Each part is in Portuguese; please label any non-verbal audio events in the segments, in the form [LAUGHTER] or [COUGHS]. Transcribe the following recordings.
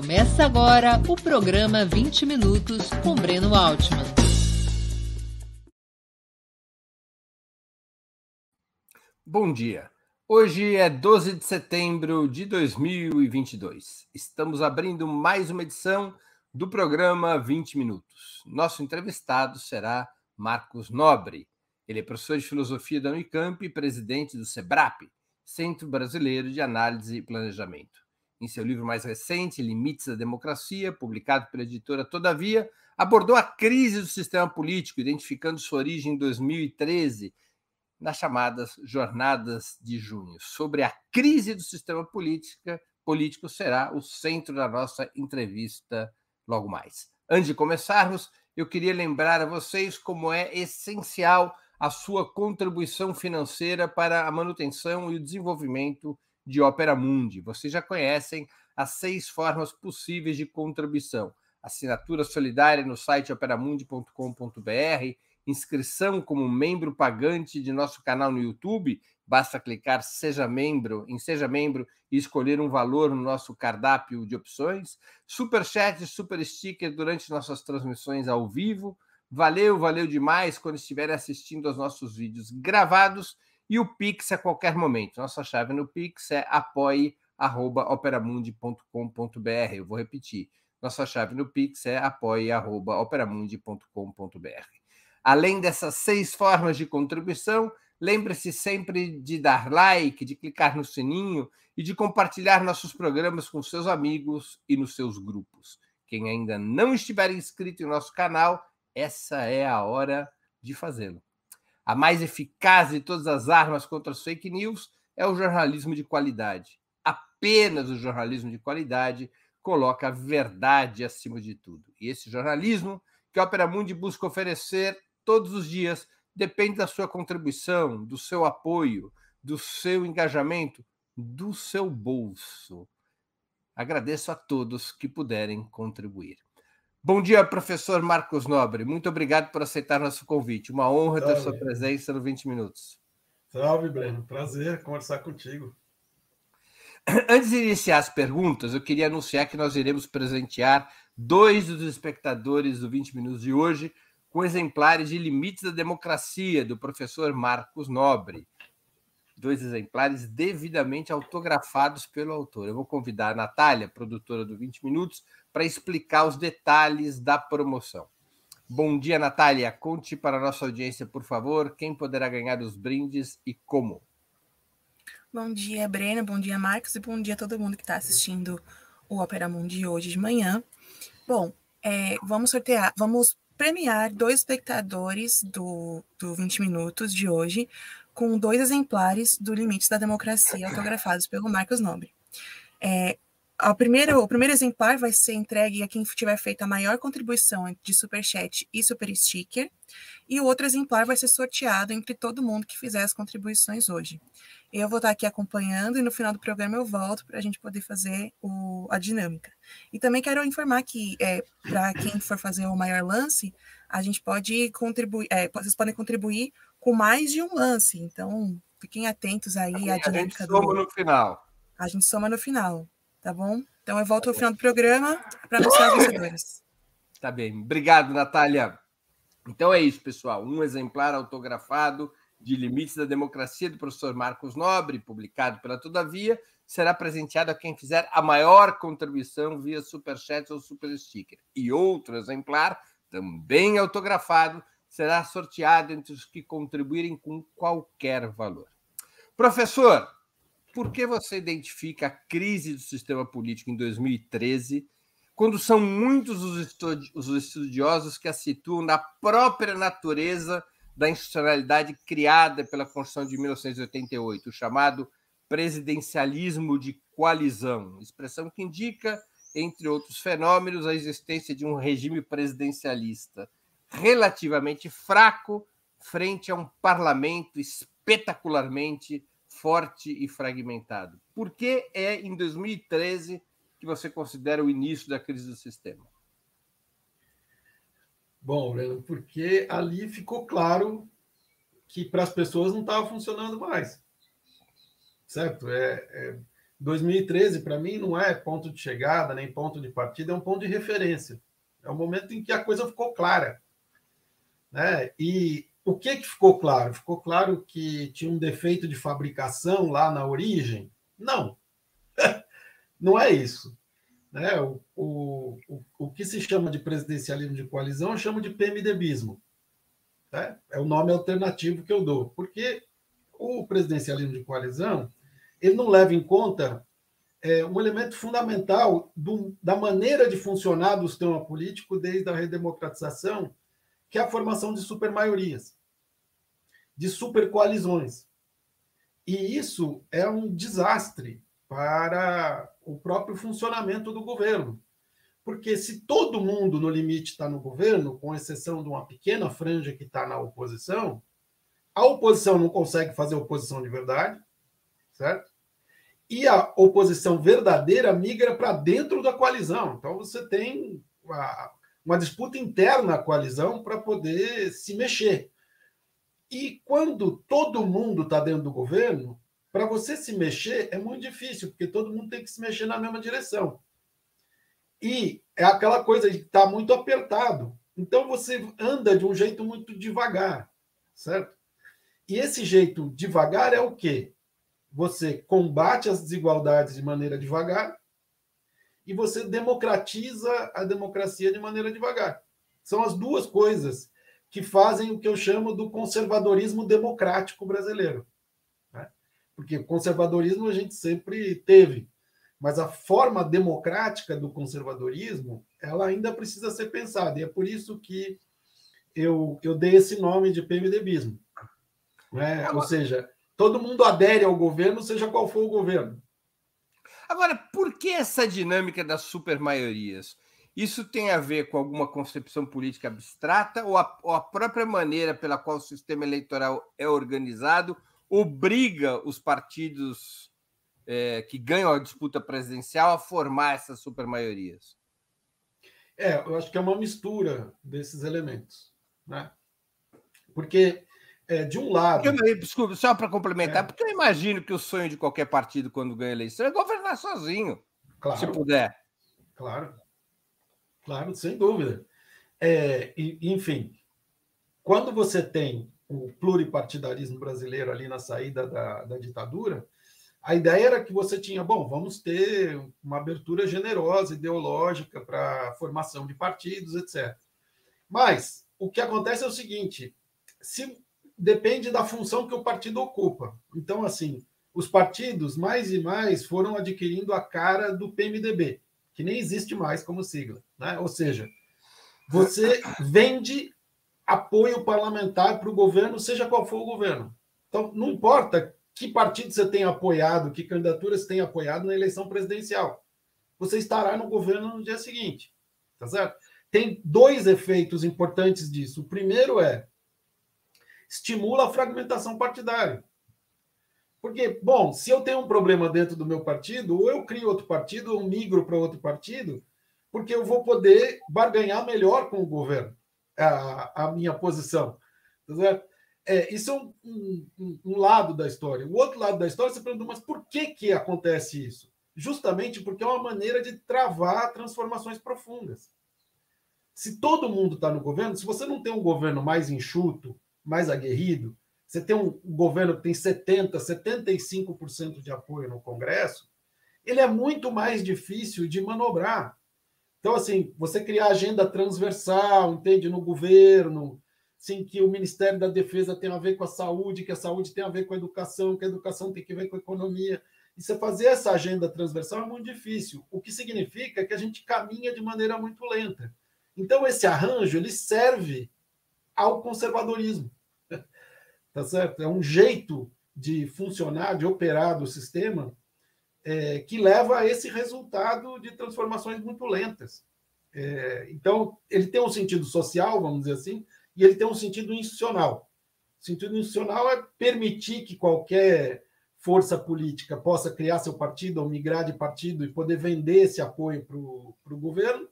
Começa agora o programa 20 Minutos com Breno Altman. Bom dia. Hoje é 12 de setembro de 2022. Estamos abrindo mais uma edição do programa 20 Minutos. Nosso entrevistado será Marcos Nobre. Ele é professor de filosofia da Unicamp e presidente do SEBRAP, Centro Brasileiro de Análise e Planejamento. Em seu livro mais recente, Limites da Democracia, publicado pela editora Todavia, abordou a crise do sistema político, identificando sua origem em 2013 nas chamadas Jornadas de Junho. Sobre a crise do sistema política, político será o centro da nossa entrevista logo mais. Antes de começarmos, eu queria lembrar a vocês como é essencial a sua contribuição financeira para a manutenção e o desenvolvimento de Opera Mundi. Vocês já conhecem as seis formas possíveis de contribuição: assinatura solidária no site operamundi.com.br inscrição como membro pagante de nosso canal no YouTube, basta clicar seja membro em seja membro e escolher um valor no nosso cardápio de opções. Super chat, super sticker durante nossas transmissões ao vivo. Valeu, valeu demais quando estiverem assistindo aos nossos vídeos gravados e o Pix a qualquer momento. Nossa chave no Pix é apoie@operamundi.com.br. Eu vou repetir. Nossa chave no Pix é apoie@operamundi.com.br. Além dessas seis formas de contribuição, lembre-se sempre de dar like, de clicar no sininho e de compartilhar nossos programas com seus amigos e nos seus grupos. Quem ainda não estiver inscrito em nosso canal, essa é a hora de fazê-lo. A mais eficaz de todas as armas contra as fake news é o jornalismo de qualidade. Apenas o jornalismo de qualidade coloca a verdade acima de tudo. E esse jornalismo que a Opera Mundi busca oferecer todos os dias depende da sua contribuição, do seu apoio, do seu engajamento, do seu bolso. Agradeço a todos que puderem contribuir. Bom dia, professor Marcos Nobre. Muito obrigado por aceitar nosso convite. Uma honra Salve. ter sua presença no 20 Minutos. Salve, Breno. Prazer conversar contigo. Antes de iniciar as perguntas, eu queria anunciar que nós iremos presentear dois dos espectadores do 20 Minutos de hoje com exemplares de Limites da Democracia, do professor Marcos Nobre. Dois exemplares devidamente autografados pelo autor. Eu vou convidar a Natália, produtora do 20 Minutos, para explicar os detalhes da promoção. Bom dia, Natália. Conte para a nossa audiência, por favor, quem poderá ganhar os brindes e como. Bom dia, Breno. Bom dia, Marcos. E bom dia a todo mundo que está assistindo o Opera Mundi hoje de manhã. Bom, é, vamos sortear, vamos premiar dois espectadores do, do 20 Minutos de hoje com dois exemplares do Limites da Democracia autografados pelo Marcos Nobre. É, a primeira, o primeiro exemplar vai ser entregue a quem tiver feito a maior contribuição de Superchat e Super Sticker, e o outro exemplar vai ser sorteado entre todo mundo que fizer as contribuições hoje. Eu vou estar aqui acompanhando e no final do programa eu volto para a gente poder fazer o, a dinâmica. E também quero informar que, é, para quem for fazer o maior lance, a gente pode contribuir, é, vocês podem contribuir com mais de um lance. Então, fiquem atentos aí à dinâmica. A gente soma do... no final. A gente soma no final, tá bom? Então eu volto ao final do programa para anunciar as vencedoras. Tá bem. Obrigado, Natália. Então é isso, pessoal. Um exemplar autografado de Limites da Democracia, do professor Marcos Nobre, publicado pela Todavia, será presenteado a quem fizer a maior contribuição via Superchat ou Super Sticker. E outro exemplar, também autografado, será sorteado entre os que contribuírem com qualquer valor. Professor, por que você identifica a crise do sistema político em 2013, quando são muitos os estudiosos que a situam na própria natureza da institucionalidade criada pela Constituição de 1988, o chamado presidencialismo de coalizão, expressão que indica, entre outros fenômenos, a existência de um regime presidencialista relativamente fraco frente a um parlamento espetacularmente forte e fragmentado. Por que é em 2013 que você considera o início da crise do sistema? Bom, Breno, porque ali ficou claro que para as pessoas não estava funcionando mais. Certo? É, é, 2013, para mim, não é ponto de chegada, nem ponto de partida, é um ponto de referência. É o momento em que a coisa ficou clara. Né? E o que, que ficou claro? Ficou claro que tinha um defeito de fabricação lá na origem? Não. [LAUGHS] não é isso. Né? O, o, o, que se chama de presidencialismo de coalizão, eu chamo de PMDBismo. Né? É o nome alternativo que eu dou. Porque o presidencialismo de coalizão ele não leva em conta é, um elemento fundamental do, da maneira de funcionar do sistema político desde a redemocratização, que é a formação de supermaiorias, de supercoalizões. E isso é um desastre para o próprio funcionamento do governo. Porque se todo mundo, no limite, está no governo, com exceção de uma pequena franja que está na oposição, a oposição não consegue fazer oposição de verdade, certo? E a oposição verdadeira migra para dentro da coalizão. Então você tem uma, uma disputa interna à coalizão para poder se mexer. E quando todo mundo está dentro do governo, para você se mexer é muito difícil, porque todo mundo tem que se mexer na mesma direção. E é aquela coisa de estar tá muito apertado. Então você anda de um jeito muito devagar, certo? E esse jeito devagar é o quê? Você combate as desigualdades de maneira devagar e você democratiza a democracia de maneira devagar. São as duas coisas que fazem o que eu chamo do conservadorismo democrático brasileiro. Né? Porque o conservadorismo a gente sempre teve, mas a forma democrática do conservadorismo ela ainda precisa ser pensada. E é por isso que eu, eu dei esse nome de PMDBismo. Né? Agora, Ou seja, todo mundo adere ao governo, seja qual for o governo. Agora, por que essa dinâmica das supermaiorias? Isso tem a ver com alguma concepção política abstrata ou a, ou a própria maneira pela qual o sistema eleitoral é organizado obriga os partidos é, que ganham a disputa presidencial a formar essas supermaiorias? É, eu acho que é uma mistura desses elementos, né? Porque é, de um lado. Eu, desculpa, só para complementar, é. porque eu imagino que o sonho de qualquer partido quando ganha eleição é governar sozinho, claro, se puder. Claro, claro, sem dúvida. É, enfim, quando você tem o pluripartidarismo brasileiro ali na saída da, da ditadura, a ideia era que você tinha, bom, vamos ter uma abertura generosa, ideológica para a formação de partidos, etc. Mas o que acontece é o seguinte: se depende da função que o partido ocupa. Então, assim, os partidos mais e mais foram adquirindo a cara do PMDB, que nem existe mais como sigla. Né? Ou seja, você vende apoio parlamentar para o governo, seja qual for o governo. Então, não importa que partido você tem apoiado, que candidaturas você tem apoiado na eleição presidencial. Você estará no governo no dia seguinte. Tá certo? Tem dois efeitos importantes disso. O primeiro é estimula a fragmentação partidária. Porque, bom, se eu tenho um problema dentro do meu partido, ou eu crio outro partido, ou migro para outro partido, porque eu vou poder barganhar melhor com o governo a, a minha posição. Tá é, isso é um, um, um, lado da história. O outro lado da história, você pergunta, mas por que, que acontece isso? Justamente porque é uma maneira de travar transformações profundas. Se todo mundo está no governo, se você não tem um governo mais enxuto, mais aguerrido, você tem um governo que tem 70%, 75% de apoio no Congresso, ele é muito mais difícil de manobrar. Então, assim, você criar agenda transversal, entende, no governo, sim, que o Ministério da Defesa tem a ver com a saúde, que a saúde tem a ver com a educação, que a educação tem que ver com a economia. E você fazer essa agenda transversal é muito difícil, o que significa que a gente caminha de maneira muito lenta. Então, esse arranjo, ele serve ao conservadorismo. Tá certo? É um jeito de funcionar, de operar do sistema é, que leva a esse resultado de transformações muito lentas. É, então, ele tem um sentido social, vamos dizer assim, e ele tem um sentido institucional. O sentido institucional é permitir que qualquer força política possa criar seu partido ou migrar de partido e poder vender esse apoio para o governo,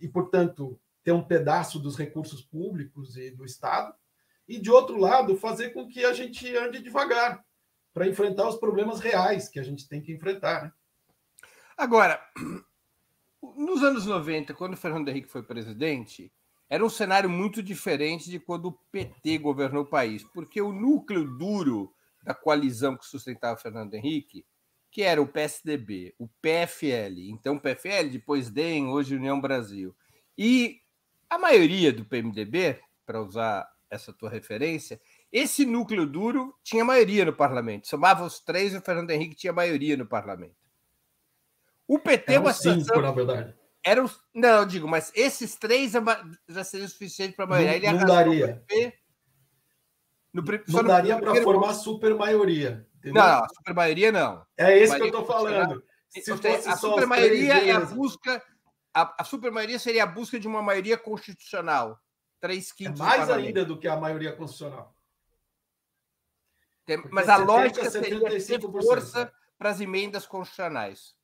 e, portanto, ter um pedaço dos recursos públicos e do Estado, e, de outro lado, fazer com que a gente ande devagar, para enfrentar os problemas reais que a gente tem que enfrentar. Né? Agora, [CLEARS THROAT] nos anos 90, quando o Fernando Henrique foi presidente, era um cenário muito diferente de quando o PT governou o país, porque o núcleo duro da coalizão que sustentava Fernando Henrique, que era o PSDB, o PFL, então PFL, depois DEM, hoje União Brasil, e a maioria do PMDB, para usar essa tua referência, esse núcleo duro tinha maioria no parlamento. Somava os três e o Fernando Henrique tinha maioria no parlamento. O PT é uma situação... cinco, na verdade. Era. Não, eu digo, mas esses três é já seria suficiente para a maioria. Ele não daria. No... Não daria para formar super maioria. Não, a super maioria não. É isso que eu estou falando. Se a super maioria é a busca. A, a super maioria seria a busca de uma maioria constitucional. Três quintos. É mais ainda do que a maioria constitucional. Tem, mas a lógica seria ter força para as emendas constitucionais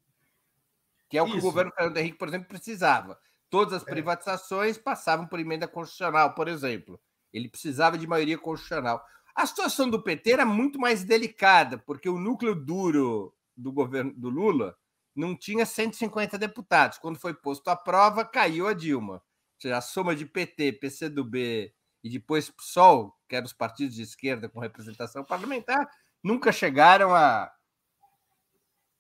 que é o que Isso. o governo Fernando Henrique, por exemplo, precisava. Todas as é. privatizações passavam por emenda constitucional, por exemplo. Ele precisava de maioria constitucional. A situação do PT era muito mais delicada, porque o núcleo duro do governo do Lula não tinha 150 deputados. Quando foi posto à prova, caiu a Dilma. Seja, a soma de PT, PCdoB e depois PSOL, que eram os partidos de esquerda com representação parlamentar, nunca chegaram a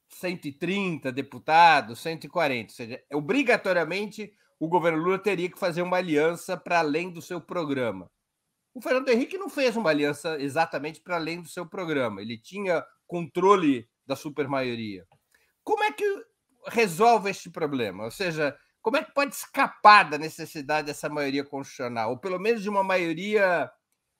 130 deputados, 140. Ou seja, obrigatoriamente o governo Lula teria que fazer uma aliança para além do seu programa. O Fernando Henrique não fez uma aliança exatamente para além do seu programa. Ele tinha controle da supermaioria. Como é que resolve este problema? Ou seja, como é que pode escapar da necessidade dessa maioria constitucional, ou pelo menos de uma maioria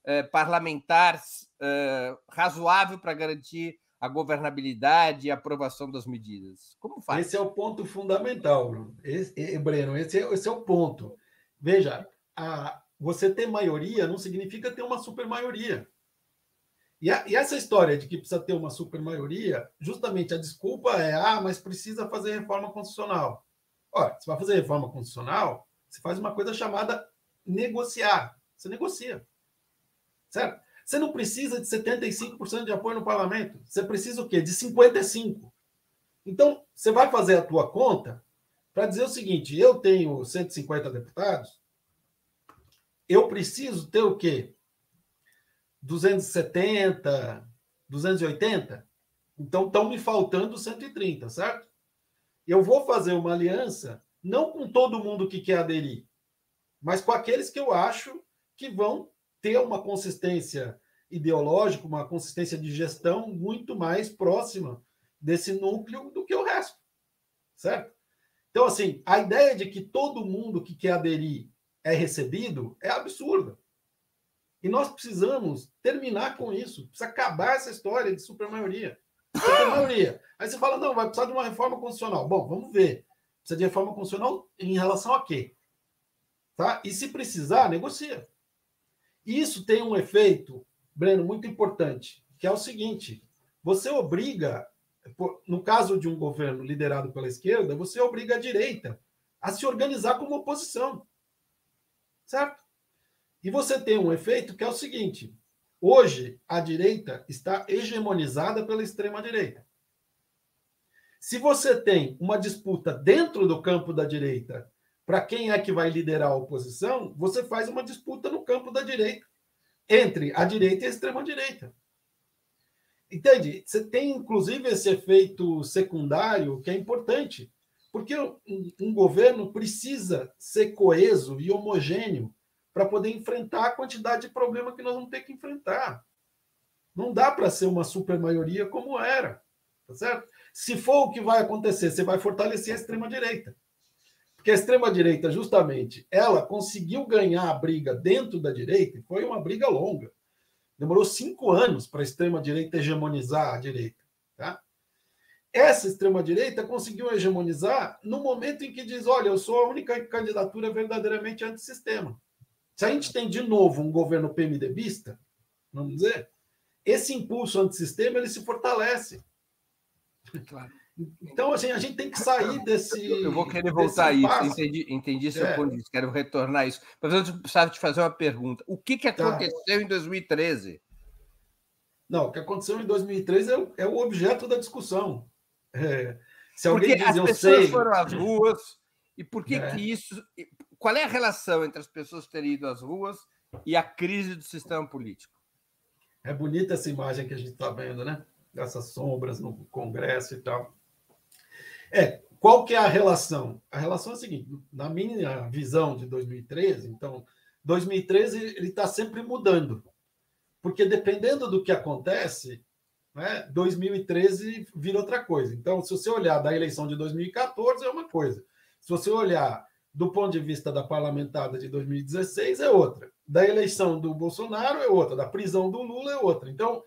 eh, parlamentar eh, razoável para garantir a governabilidade e a aprovação das medidas? Como faz? Esse é o ponto fundamental, Bruno. Esse, Breno, esse é, esse é o ponto. Veja, a, você ter maioria não significa ter uma supermaioria. E, a, e essa história de que precisa ter uma supermaioria, justamente a desculpa é: ah, mas precisa fazer reforma constitucional. Olha, você vai fazer reforma constitucional, você faz uma coisa chamada negociar. Você negocia. Certo? Você não precisa de 75% de apoio no parlamento. Você precisa o quê? De 55%. Então, você vai fazer a tua conta para dizer o seguinte: eu tenho 150 deputados, eu preciso ter o quê? 270, 280? Então, estão me faltando 130, certo? Eu vou fazer uma aliança, não com todo mundo que quer aderir, mas com aqueles que eu acho que vão ter uma consistência ideológica, uma consistência de gestão muito mais próxima desse núcleo do que o resto, certo? Então, assim, a ideia de que todo mundo que quer aderir é recebido é absurda. E nós precisamos terminar com isso. Precisa acabar essa história de supermaioria. Supermaioria. Aí você fala, não, vai precisar de uma reforma constitucional. Bom, vamos ver. Precisa de reforma constitucional em relação a quê? Tá? E se precisar, negocia. Isso tem um efeito, Breno, muito importante, que é o seguinte: você obriga, no caso de um governo liderado pela esquerda, você obriga a direita a se organizar como oposição. Certo? E você tem um efeito que é o seguinte: hoje a direita está hegemonizada pela extrema-direita. Se você tem uma disputa dentro do campo da direita para quem é que vai liderar a oposição, você faz uma disputa no campo da direita, entre a direita e a extrema-direita. Entende? Você tem, inclusive, esse efeito secundário que é importante, porque um, um governo precisa ser coeso e homogêneo para poder enfrentar a quantidade de problema que nós vamos ter que enfrentar. Não dá para ser uma super maioria como era, tá certo? Se for o que vai acontecer, você vai fortalecer a extrema-direita. Porque a extrema-direita, justamente, ela conseguiu ganhar a briga dentro da direita, e foi uma briga longa. Demorou cinco anos para a extrema-direita hegemonizar a direita. Tá? Essa extrema-direita conseguiu hegemonizar no momento em que diz: olha, eu sou a única candidatura verdadeiramente antissistema. Se a gente tem de novo um governo PMDBista, vamos dizer, esse impulso antissistema ele se fortalece. [LAUGHS] Claro. Então, assim, a gente tem que sair desse. Eu vou querer voltar a isso, entendi, entendi seu é. ponto de vista, quero retornar a isso. Mas eu precisava te fazer uma pergunta. O que, que tá. aconteceu tá. em 2013? Não, o que aconteceu em 2003 é, é o objeto da discussão. É, se alguém Porque diz, as eu pessoas sei. foram às ruas e por que, É. que isso. Qual é a relação entre as pessoas terem ido às ruas e a crise do sistema político? É bonita essa imagem que a gente está vendo, né? Essas sombras no Congresso e tal. É, qual que é a relação? A relação é a seguinte: na minha visão de 2013, então, 2013 ele está sempre mudando, porque dependendo do que acontece, né, 2013 vira outra coisa. Então, se você olhar da eleição de 2014 é uma coisa, se você olhar do ponto de vista da parlamentada de 2016 é outra, da eleição do Bolsonaro é outra, da prisão do Lula é outra. Então,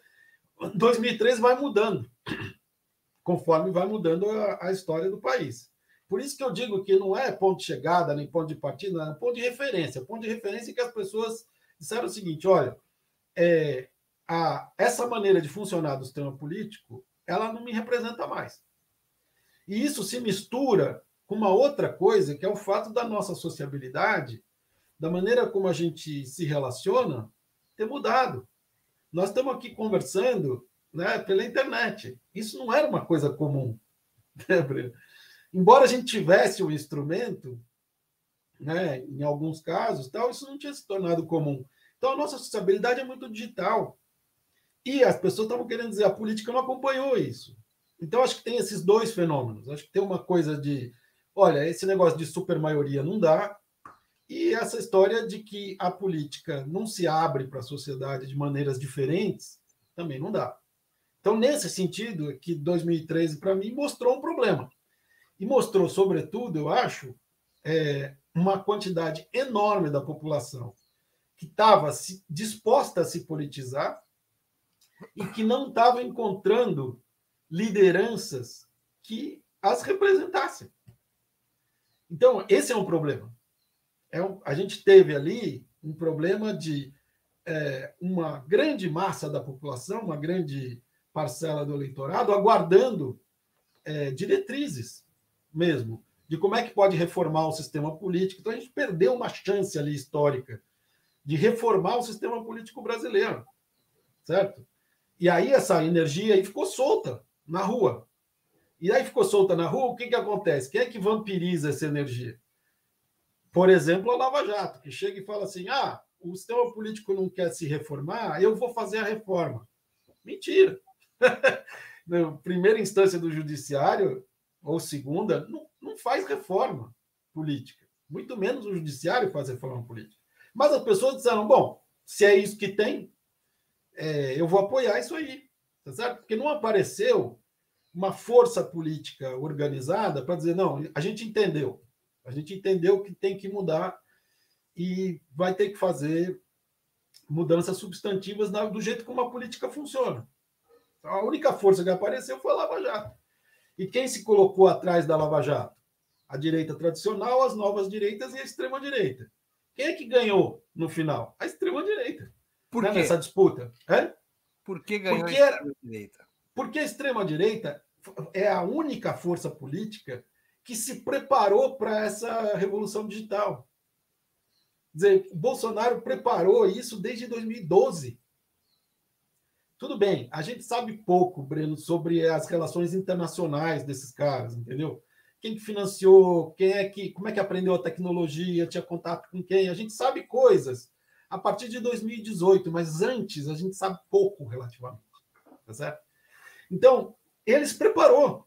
2013 vai mudando conforme vai mudando a, a história do país. Por isso que eu digo que não é ponto de chegada, nem ponto de partida, é ponto de referência. Ponto de referência é que as pessoas disseram o seguinte: olha, é, a, essa maneira de funcionar do sistema político, ela não me representa mais. E isso se mistura com uma outra coisa, que é o fato da nossa sociabilidade, da maneira como a gente se relaciona, ter mudado. Nós estamos aqui conversando né, pela internet. Isso não era uma coisa comum. [LAUGHS] Né? Embora a gente tivesse um instrumento, né, em alguns casos, tal, isso não tinha se tornado comum. Então, a nossa sociabilidade é muito digital. E as pessoas estavam querendo dizer, a política não acompanhou isso. Então, acho que tem esses dois fenômenos. Acho que tem uma coisa de, olha, esse negócio de supermaioria não dá, e essa história de que a política não se abre para a sociedade de maneiras diferentes, também não dá. Então, nesse sentido, é que 2013, para mim, mostrou um problema. E mostrou, sobretudo, eu acho, é, uma quantidade enorme da população que estava disposta a se politizar e que não estava encontrando lideranças que as representassem. Então, esse é um problema. É a gente teve ali um problema de é, uma grande massa da população, uma grande parcela do eleitorado, aguardando é, diretrizes mesmo, de como é que pode reformar o sistema político. Então, a gente perdeu uma chance ali histórica de reformar o sistema político brasileiro, certo? E aí essa energia aí ficou solta na rua. E aí ficou solta na rua, o que, que acontece? Quem é que vampiriza essa energia? Por exemplo, a Lava Jato, que chega e fala assim: ah, o sistema político não quer se reformar, eu vou fazer a reforma. Mentira! [LAUGHS] Na primeira instância do judiciário, ou segunda, não, não faz reforma política. Muito menos o judiciário faz reforma política. Mas as pessoas disseram: bom, se é isso que tem, é, eu vou apoiar isso aí. Tá certo? Porque não apareceu uma força política organizada para dizer: não, a gente entendeu. A gente entendeu que tem que mudar e vai ter que fazer mudanças substantivas do jeito como a política funciona. A única força que apareceu foi a Lava Jato. E quem se colocou atrás da Lava Jato? A direita tradicional, as novas direitas e a extrema-direita. Quem é que ganhou no final? A extrema-direita. Por né? Nessa disputa. É? Por que ganhou Porque a extrema-direita? Porque a extrema-direita é a única força política que se preparou para essa revolução digital. Quer dizer, Bolsonaro preparou isso desde 2012. Tudo bem, a gente sabe pouco, Breno, sobre as relações internacionais desses caras, entendeu? Quem que financiou, quem é que, como é que aprendeu a tecnologia, tinha contato com quem? A gente sabe coisas a partir de 2018, mas antes a gente sabe pouco relativamente, tá certo? Então, ele se preparou.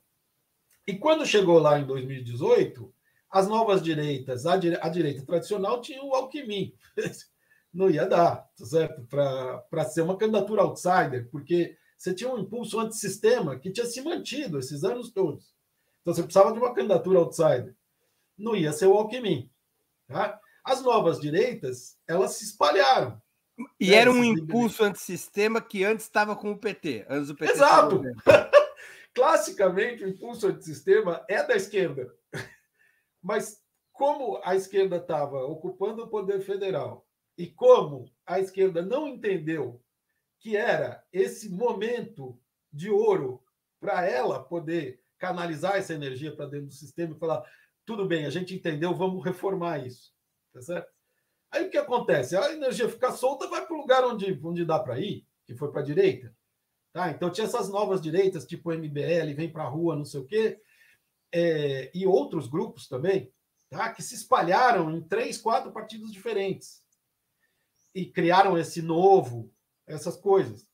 E quando chegou lá em 2018, as novas direitas, a, dire- a direita tradicional tinha o Alckmin. [LAUGHS] Não ia dar, tá certo? Para ser uma candidatura outsider, porque você tinha um impulso antissistema que tinha se mantido esses anos todos. Então você precisava de uma candidatura outsider. Não ia ser o Alckmin. Tá? As novas direitas, elas se espalharam. E era um impulso antissistema que antes estava com o PT. Antes do PT Exato. Classicamente, o impulso antissistema é da esquerda. [LAUGHS] Mas como a esquerda estava ocupando o poder federal e como a esquerda não entendeu que era esse momento de ouro para ela poder canalizar essa energia para dentro do sistema e falar: tudo bem, a gente entendeu, vamos reformar isso. Tá certo? Aí o que acontece? A energia fica solta, vai para o lugar onde, onde dá para ir, que foi para a direita. Tá? Então tinha essas novas direitas, tipo MBL, vem para a rua, não sei o quê, é, e outros grupos também, tá? que se espalharam em três, quatro partidos diferentes e criaram esse novo, essas coisas.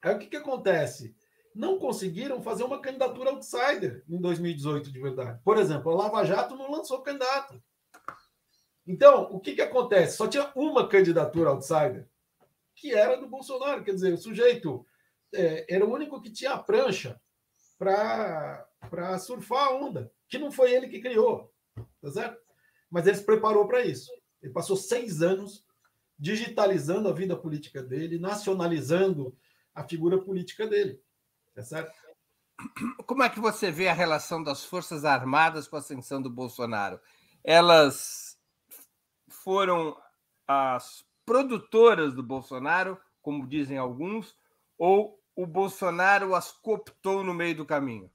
Aí o que, que acontece? Não conseguiram fazer uma candidatura outsider em 2018 de verdade. Por exemplo, a Lava Jato não lançou candidato. Então, o que, que acontece? Só tinha uma candidatura outsider, que era do Bolsonaro. Quer dizer, o sujeito é, era o único que tinha a prancha para surfar a onda, que não foi ele que criou, tá certo? Mas ele se preparou para isso. Ele passou seis anos digitalizando a vida política dele, nacionalizando a figura política dele, tá certo? Como é que você vê a relação das Forças Armadas com a ascensão do Bolsonaro? Elas foram as produtoras do Bolsonaro, como dizem alguns, ou o Bolsonaro as cooptou no meio do caminho?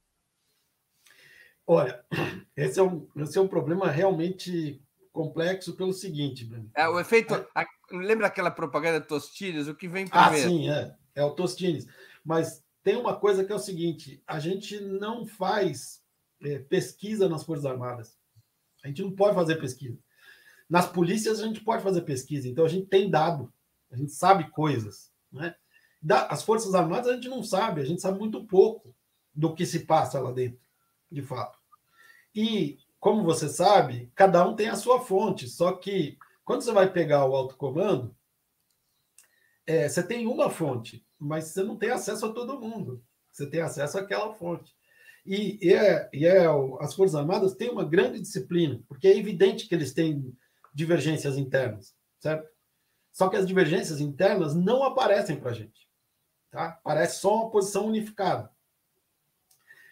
Olha, [CLEARS THROAT] esse é um, esse é um problema realmente complexo pelo seguinte, Bruno. É, o efeito. É... lembra aquela propaganda Tostines? O que vem ah, primeiro? Ah, sim, é. É o Tostines. Mas tem uma coisa que é o seguinte: a gente não faz é, pesquisa nas Forças Armadas. A gente não pode fazer pesquisa. Nas polícias a gente pode fazer pesquisa, então a gente tem dado, a gente sabe coisas. Né? As Forças Armadas a gente não sabe, a gente sabe muito pouco do que se passa lá dentro, de fato. E, como você sabe, cada um tem a sua fonte, só que quando você vai pegar o alto comando, é, você tem uma fonte, mas você não tem acesso a todo mundo. Você tem acesso àquela fonte. E, e, é, e é, as Forças Armadas têm uma grande disciplina, porque é evidente que eles têm divergências internas, certo? Só que as divergências internas não aparecem para a gente. Tá? Parece só uma posição unificada.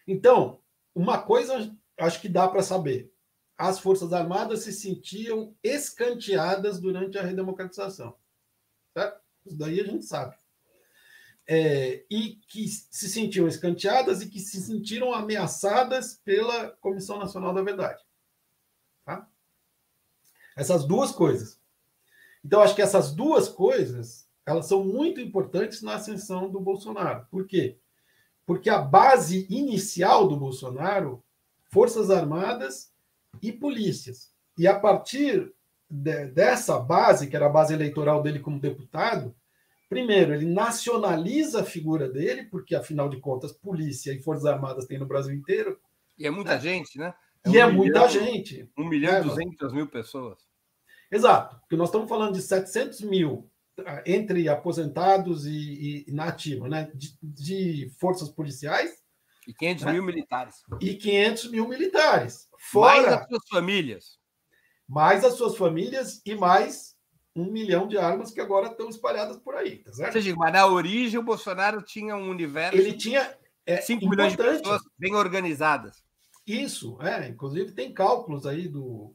Então, uma coisa acho que dá para saber. As Forças Armadas se sentiam escanteadas durante a redemocratização. Certo? Isso daí a gente sabe. É, e que se sentiam escanteadas e que se sentiram ameaçadas pela Comissão Nacional da Verdade. Tá? Essas duas coisas. Então, acho que essas duas coisas elas são muito importantes na ascensão do Bolsonaro. Por quê? Porque a base inicial do Bolsonaro, Forças Armadas e polícias. E a partir de, dessa base, que era a base eleitoral dele como deputado, primeiro, ele nacionaliza a figura dele, porque afinal de contas, polícia e Forças Armadas tem no Brasil inteiro. E é muita né? gente, né? É e um é milhão, muita gente. Um milhão e duzentas mil pessoas. Exato, porque nós estamos falando de 700 mil entre aposentados e, e na ativa, né? De, de, forças policiais. E 500 né? mil militares. E 500 mil militares. Fora, mais as suas famílias. Mais as suas famílias e mais um milhão de armas que agora estão espalhadas por aí, tá certo? Seja, mas na origem o Bolsonaro tinha um universo. Ele tinha. É, 5 milhões de pessoas bem organizadas. Isso, é. Inclusive tem cálculos aí do,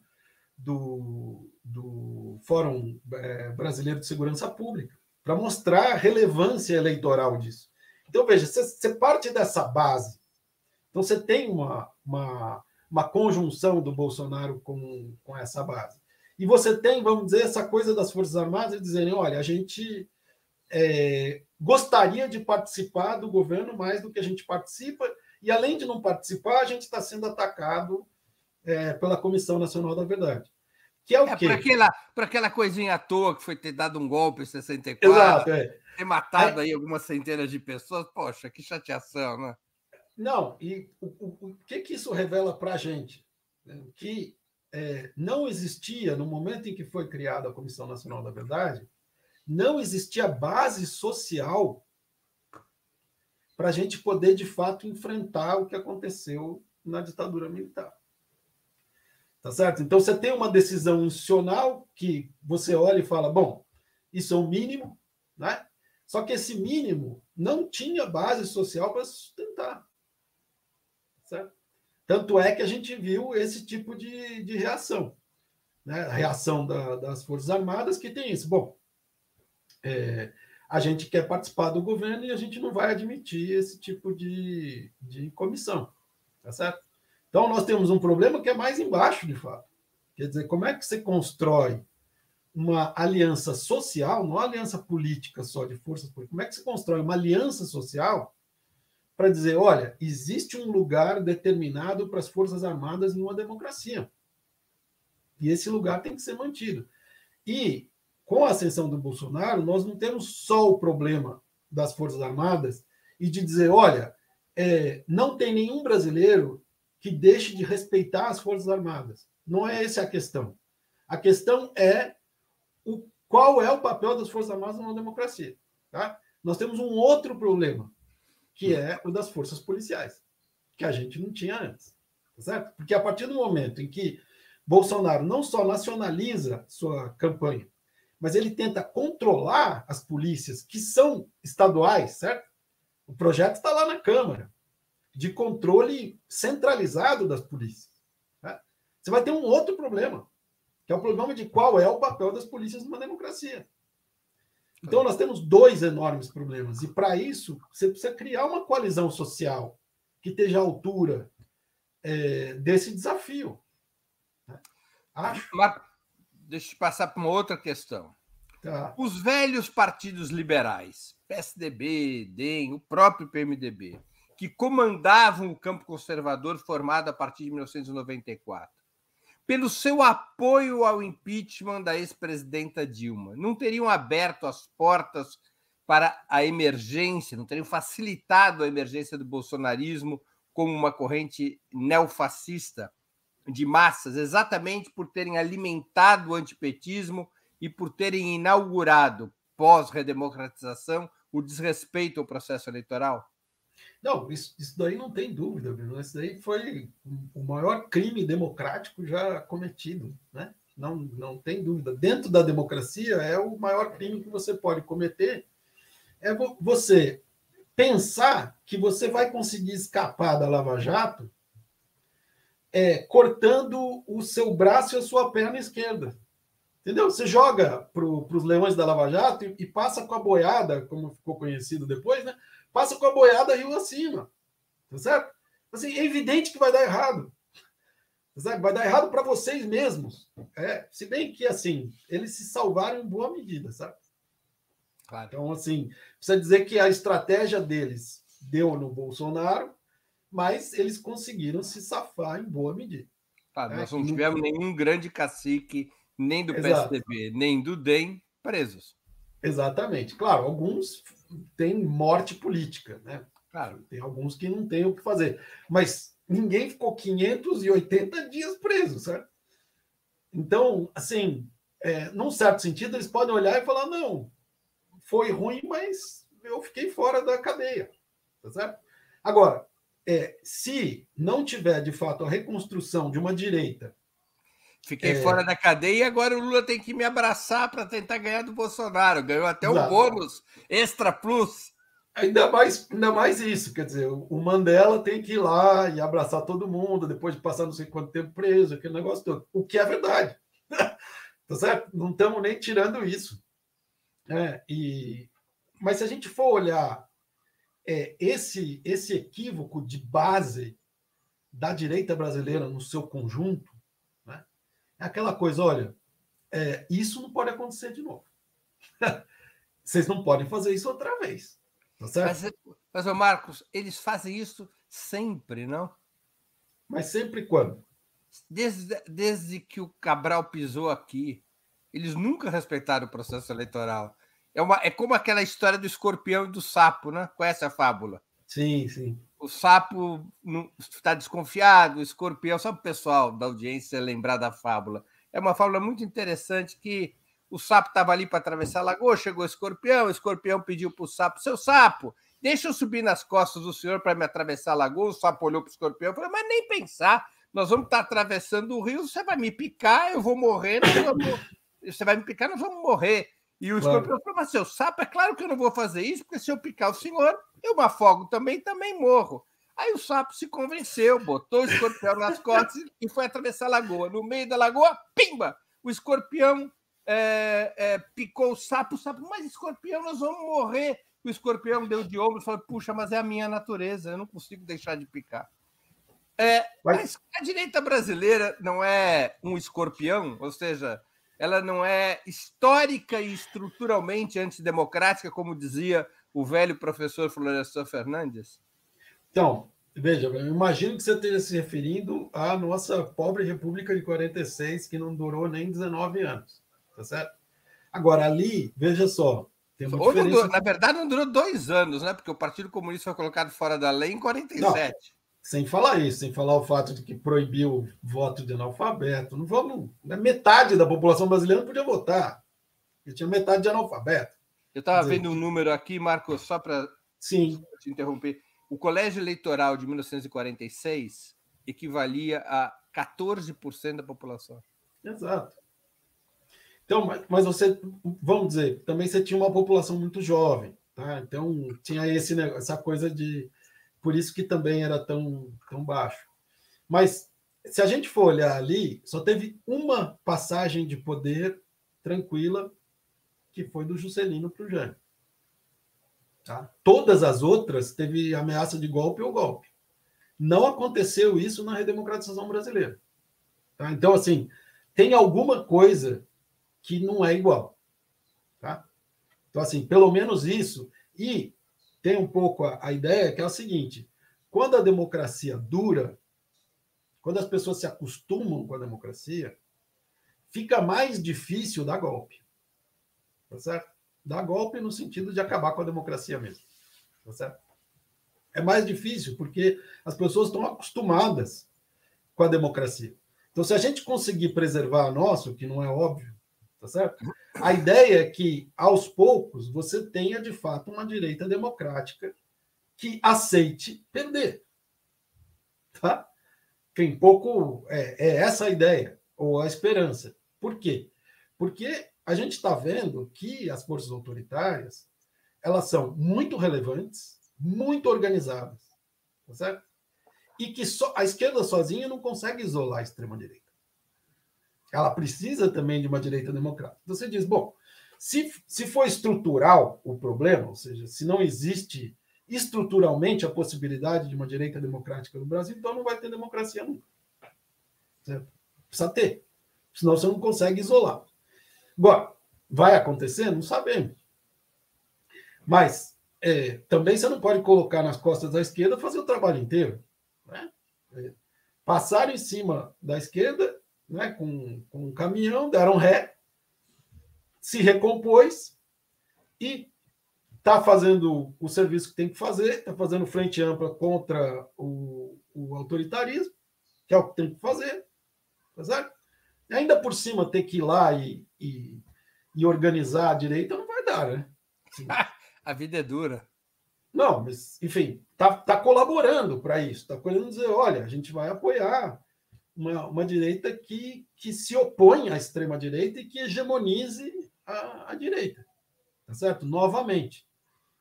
do, do Fórum é, Brasileiro de Segurança Pública, para mostrar a relevância eleitoral disso. Então, veja, você parte dessa base. Então, você tem uma, uma, uma conjunção do Bolsonaro com, com essa base. E você tem, vamos dizer, essa coisa das Forças Armadas dizerem: olha, a gente é, gostaria de participar do governo mais do que a gente participa, e além de não participar, a gente está sendo atacado é, pela Comissão Nacional da Verdade. Que é o é, quê? Para aquela, aquela coisinha à toa que foi ter dado um golpe em 64. Exato, é. Ter matado é. aí algumas centenas de pessoas. Poxa, que chateação, né? Não, e o, o, o que, que isso revela para a gente? Que é, não existia, no momento em que foi criada a Comissão Nacional da Verdade, não existia base social para a gente poder, de fato, enfrentar o que aconteceu na ditadura militar. Tá certo? Então você tem uma decisão institucional que você olha e fala, bom, isso é o mínimo, né? Só que esse mínimo não tinha base social para sustentar. Certo? Tanto é que a gente viu esse tipo de, de reação. Né? A reação da, das Forças Armadas que tem isso. Bom, é, a gente quer participar do governo e a gente não vai admitir esse tipo de, de comissão. Tá certo? Então, nós temos um problema que é mais embaixo, de fato. Quer dizer, como é que você constrói uma aliança social, não uma aliança política só de forças políticas. Como é que se constrói uma aliança social para dizer, olha, existe um lugar determinado para as forças armadas em uma democracia. E esse lugar tem que ser mantido. E com a ascensão do Bolsonaro, nós não temos só o problema das Forças Armadas e de dizer, olha, é, não tem nenhum brasileiro que deixe de respeitar as Forças Armadas. Não é essa a questão. A questão é o, qual é o papel das Forças Armadas numa democracia. Tá? Nós temos um outro problema, que é o das forças policiais, que a gente não tinha antes. Tá certo? Porque a partir do momento em que Bolsonaro não só nacionaliza sua campanha, mas ele tenta controlar as polícias que são estaduais, certo? O projeto está lá na Câmara, de controle centralizado das polícias. Né? Você vai ter um outro problema, que é o problema de qual é o papel das polícias numa democracia. Então, nós temos dois enormes problemas. E, para isso, você precisa criar uma coalizão social que esteja à altura é, desse desafio. Né? Acho. Deixa eu passar para uma outra questão. Tá. Os velhos partidos liberais, PSDB, DEM, o próprio PMDB, que comandavam o campo conservador formado a partir de 1994, pelo seu apoio ao impeachment da ex-presidenta Dilma, não teriam aberto as portas para a emergência, não teriam facilitado a emergência do bolsonarismo como uma corrente neofascista de massas, exatamente por terem alimentado o antipetismo e por terem inaugurado, pós-redemocratização, o desrespeito ao processo eleitoral? Não, isso, isso daí não tem dúvida, Bruno. Isso daí foi o maior crime democrático já cometido, né? Não, não tem dúvida. Dentro da democracia, é o maior crime que você pode cometer. É você pensar que você vai conseguir escapar da Lava Jato é, cortando o seu braço e a sua perna esquerda. Entendeu? Você joga para os leões da Lava Jato e, e, passa com a boiada, como ficou conhecido depois, né? Passa com a boiada rio acima. Tá certo? Assim, é evidente que vai dar errado. Tá certo? Vai dar errado para vocês mesmos. É, se bem que, assim, eles se salvaram em boa medida, sabe? Claro. Então, assim, precisa dizer que a estratégia deles deu no Bolsonaro, mas eles conseguiram se safar em boa medida. Tá, nós não tivemos nenhum grande cacique, nem do Exato. PSDB, nem do DEM, presos. Exatamente. Claro, alguns têm morte política, né? Claro, tem alguns que não têm o que fazer. Mas ninguém ficou 580 dias preso, certo? Então, assim, é, num certo sentido, eles podem olhar e falar: não, foi ruim, mas eu fiquei fora da cadeia, tá certo? Agora, é, se não tiver de fato a reconstrução de uma direita. Fiquei é... fora da cadeia e agora o Lula tem que me abraçar para tentar ganhar do Bolsonaro. Ganhou até o um bônus extra plus. Ainda mais, ainda mais isso, quer dizer, o Mandela tem que ir lá e abraçar todo mundo depois de passar não sei quanto tempo preso, aquele negócio todo. O que é verdade. [LAUGHS] tá certo? Não estamos nem tirando isso. É, e... Mas se a gente for olhar é, esse, esse equívoco de base da direita brasileira no seu conjunto, aquela coisa: olha, é, isso não pode acontecer de novo. [LAUGHS] Vocês não podem fazer isso outra vez. Tá certo? Mas, mas Marcos, eles fazem isso sempre, não? Mas sempre quando? Desde, desde que o Cabral pisou aqui, eles nunca respeitaram o processo eleitoral. É, uma, é como aquela história do escorpião e do sapo, né? Conhece a fábula? Sim, sim. O sapo está desconfiado, o escorpião, só para o pessoal da audiência lembrar da fábula. É uma fábula muito interessante que o sapo estava ali para atravessar a lagoa, chegou o escorpião, o escorpião pediu para o sapo: seu sapo, deixa eu subir nas costas do senhor para me atravessar a lagoa. O sapo olhou para o escorpião e falou: mas nem pensar, nós vamos estar atravessando o rio, você vai me picar, eu vou morrer, vamos... [LAUGHS] você vai me picar, nós vamos morrer. E o escorpião falou: Mas seu sapo, é claro que eu não vou fazer isso, porque se eu picar o senhor, eu me afogo também, também morro. Aí o sapo se convenceu, botou o escorpião nas [LAUGHS] costas e foi atravessar a lagoa. No meio da lagoa, pimba! O escorpião é, é, picou o sapo, o sapo, mas escorpião, nós vamos morrer. O escorpião deu de ombro e falou: Puxa, mas é a minha natureza, eu não consigo deixar de picar. É, mas a direita brasileira não é um escorpião, ou seja, ela não é histórica e estruturalmente antidemocrática, como dizia o velho professor Florestan Fernandes? Então, veja, eu imagino que você esteja se referindo à nossa pobre República de 46, que não durou nem 19 anos, tá certo? Agora, ali, veja só, tem uma Ou durou, na verdade, não durou dois anos, né? Porque o Partido Comunista foi colocado fora da lei em 47. Não. Sem falar isso, sem falar o fato de que proibiu o voto de analfabeto. Não vamos. Né, metade da população brasileira não podia votar. Porque tinha metade de analfabeto. Eu estava vendo um número aqui, Marcos, só para te interromper. O colégio eleitoral de 1946 equivalia a 14% da população. Exato. Então, mas você, vamos dizer, também você tinha uma população muito jovem, tá? Então tinha esse essa coisa de por isso que também era tão, tão baixo. Mas se a gente for olhar ali, só teve uma passagem de poder tranquila, que foi do Juscelino para o Jânio. Tá? Todas as outras teve ameaça de golpe ou golpe. Não aconteceu isso na redemocratização brasileira. Tá? Então, assim, tem alguma coisa que não é igual. Tá? Então, assim, pelo menos isso. E tem um pouco a, a ideia que é o seguinte: quando a democracia dura, quando as pessoas se acostumam com a democracia, fica mais difícil dar golpe. Tá certo? Dar golpe no sentido de acabar com a democracia mesmo. Tá certo? É mais difícil porque as pessoas estão acostumadas com a democracia. Então, se a gente conseguir preservar a nossa, o que não é óbvio, tá certo? A ideia é que, aos poucos, você tenha de fato uma direita democrática que aceite perder. Tá? Tem pouco. É, é essa a ideia, ou a esperança. Por quê? Porque a gente está vendo que as forças autoritárias elas são muito relevantes, muito organizadas, tá certo? E que só, a esquerda sozinha não consegue isolar a extrema-direita ela precisa também de uma direita democrática. Então você diz, bom, se, se for estrutural o problema, ou seja, se não existe estruturalmente a possibilidade de uma direita democrática no Brasil, então não vai ter democracia nunca. Certo? Precisa ter. Senão você não consegue isolar. Agora, vai acontecer? Não sabemos. Mas é, também você não pode colocar nas costas da esquerda fazer o trabalho inteiro. Né? É, passar em cima da esquerda né, com, com um caminhão, deram ré, se recompôs e está fazendo o serviço que tem que fazer, está fazendo frente ampla contra o, o, autoritarismo, que é o que tem que fazer, tá certo? E ainda por cima ter que ir lá e, e, e organizar a direita não vai dar, né? Assim, [LAUGHS] a vida é dura. Não, mas, enfim, está tá colaborando para isso, está querendo dizer, olha, a gente vai apoiar, uma, uma direita que, que se opõe à extrema-direita e que hegemonize a, a direita. Tá certo? Novamente.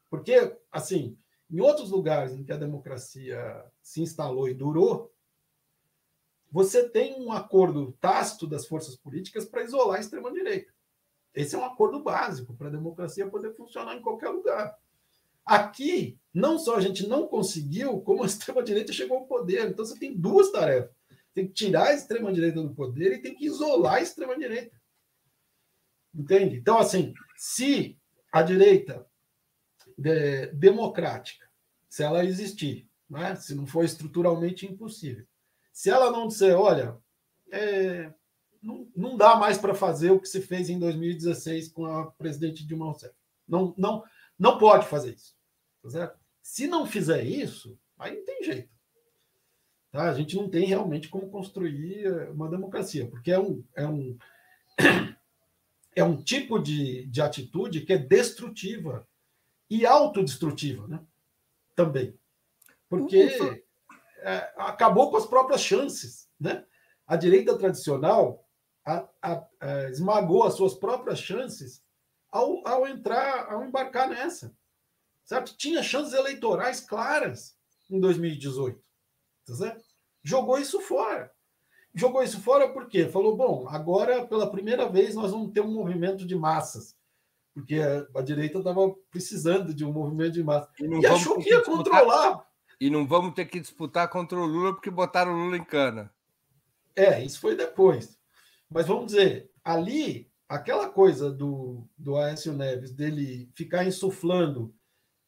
Porque, assim, em outros lugares em que a democracia se instalou e durou, você tem um acordo tácito das forças políticas para isolar a extrema-direita. Esse é um acordo básico para a democracia poder funcionar em qualquer lugar. Aqui, não só a gente não conseguiu, como a [LAUGHS] extrema-direita chegou ao poder. Então, você tem duas tarefas tem que tirar a extrema-direita do poder e tem que isolar a extrema-direita. Entende? Então, assim, se a direita de, democrática, se ela existir, né, se não for estruturalmente impossível, se ela não disser, olha, é, não, não dá mais para fazer o que se fez em 2016 com a presidente Dilma Rousseff. Não, não, não pode fazer isso. Tá certo? Se não fizer isso, aí não tem jeito. Tá? A gente não tem realmente como construir eh, uma democracia, porque é um, é um, [COUGHS] é um tipo de, de atitude que é destrutiva e autodestrutiva né? também. Porque é, acabou com as próprias chances. Né? A direita tradicional a, a, a, esmagou as suas próprias chances ao, ao entrar, ao embarcar nessa. Certo? Tinha chances eleitorais claras em 2018. Tá certo? Jogou isso fora. Jogou isso fora por quê? Falou, bom, agora pela primeira vez nós vamos ter um movimento de massas. Porque a, direita estava precisando de um movimento de massas. E, e achou que ia controlar. E não vamos ter que disputar contra o Lula porque botaram o Lula em cana. É, isso foi depois. Mas vamos dizer, ali, aquela coisa do, do Aécio Neves, dele ficar insuflando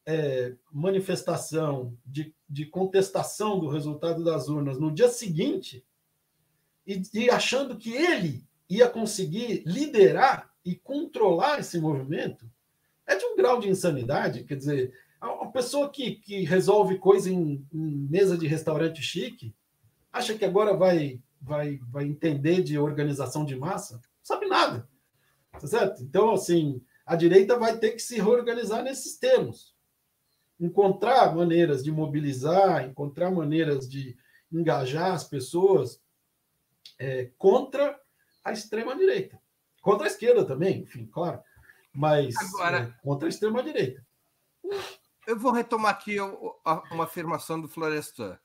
é, manifestação de, de contestação do resultado das urnas no dia seguinte, e, e achando que ele ia conseguir liderar e controlar esse movimento, é de um grau de insanidade. Quer dizer, uma pessoa que, que resolve coisa em, em mesa de restaurante chique acha que agora vai, vai, vai entender de organização de massa? Não sabe nada. Tá certo? Então, assim, a direita vai ter que se reorganizar nesses termos. Encontrar maneiras de mobilizar, encontrar maneiras de engajar as pessoas é, contra a extrema-direita. Contra a esquerda também, enfim, claro. Mas Agora, é, contra a extrema-direita. Eu vou retomar aqui uma afirmação do Florestan.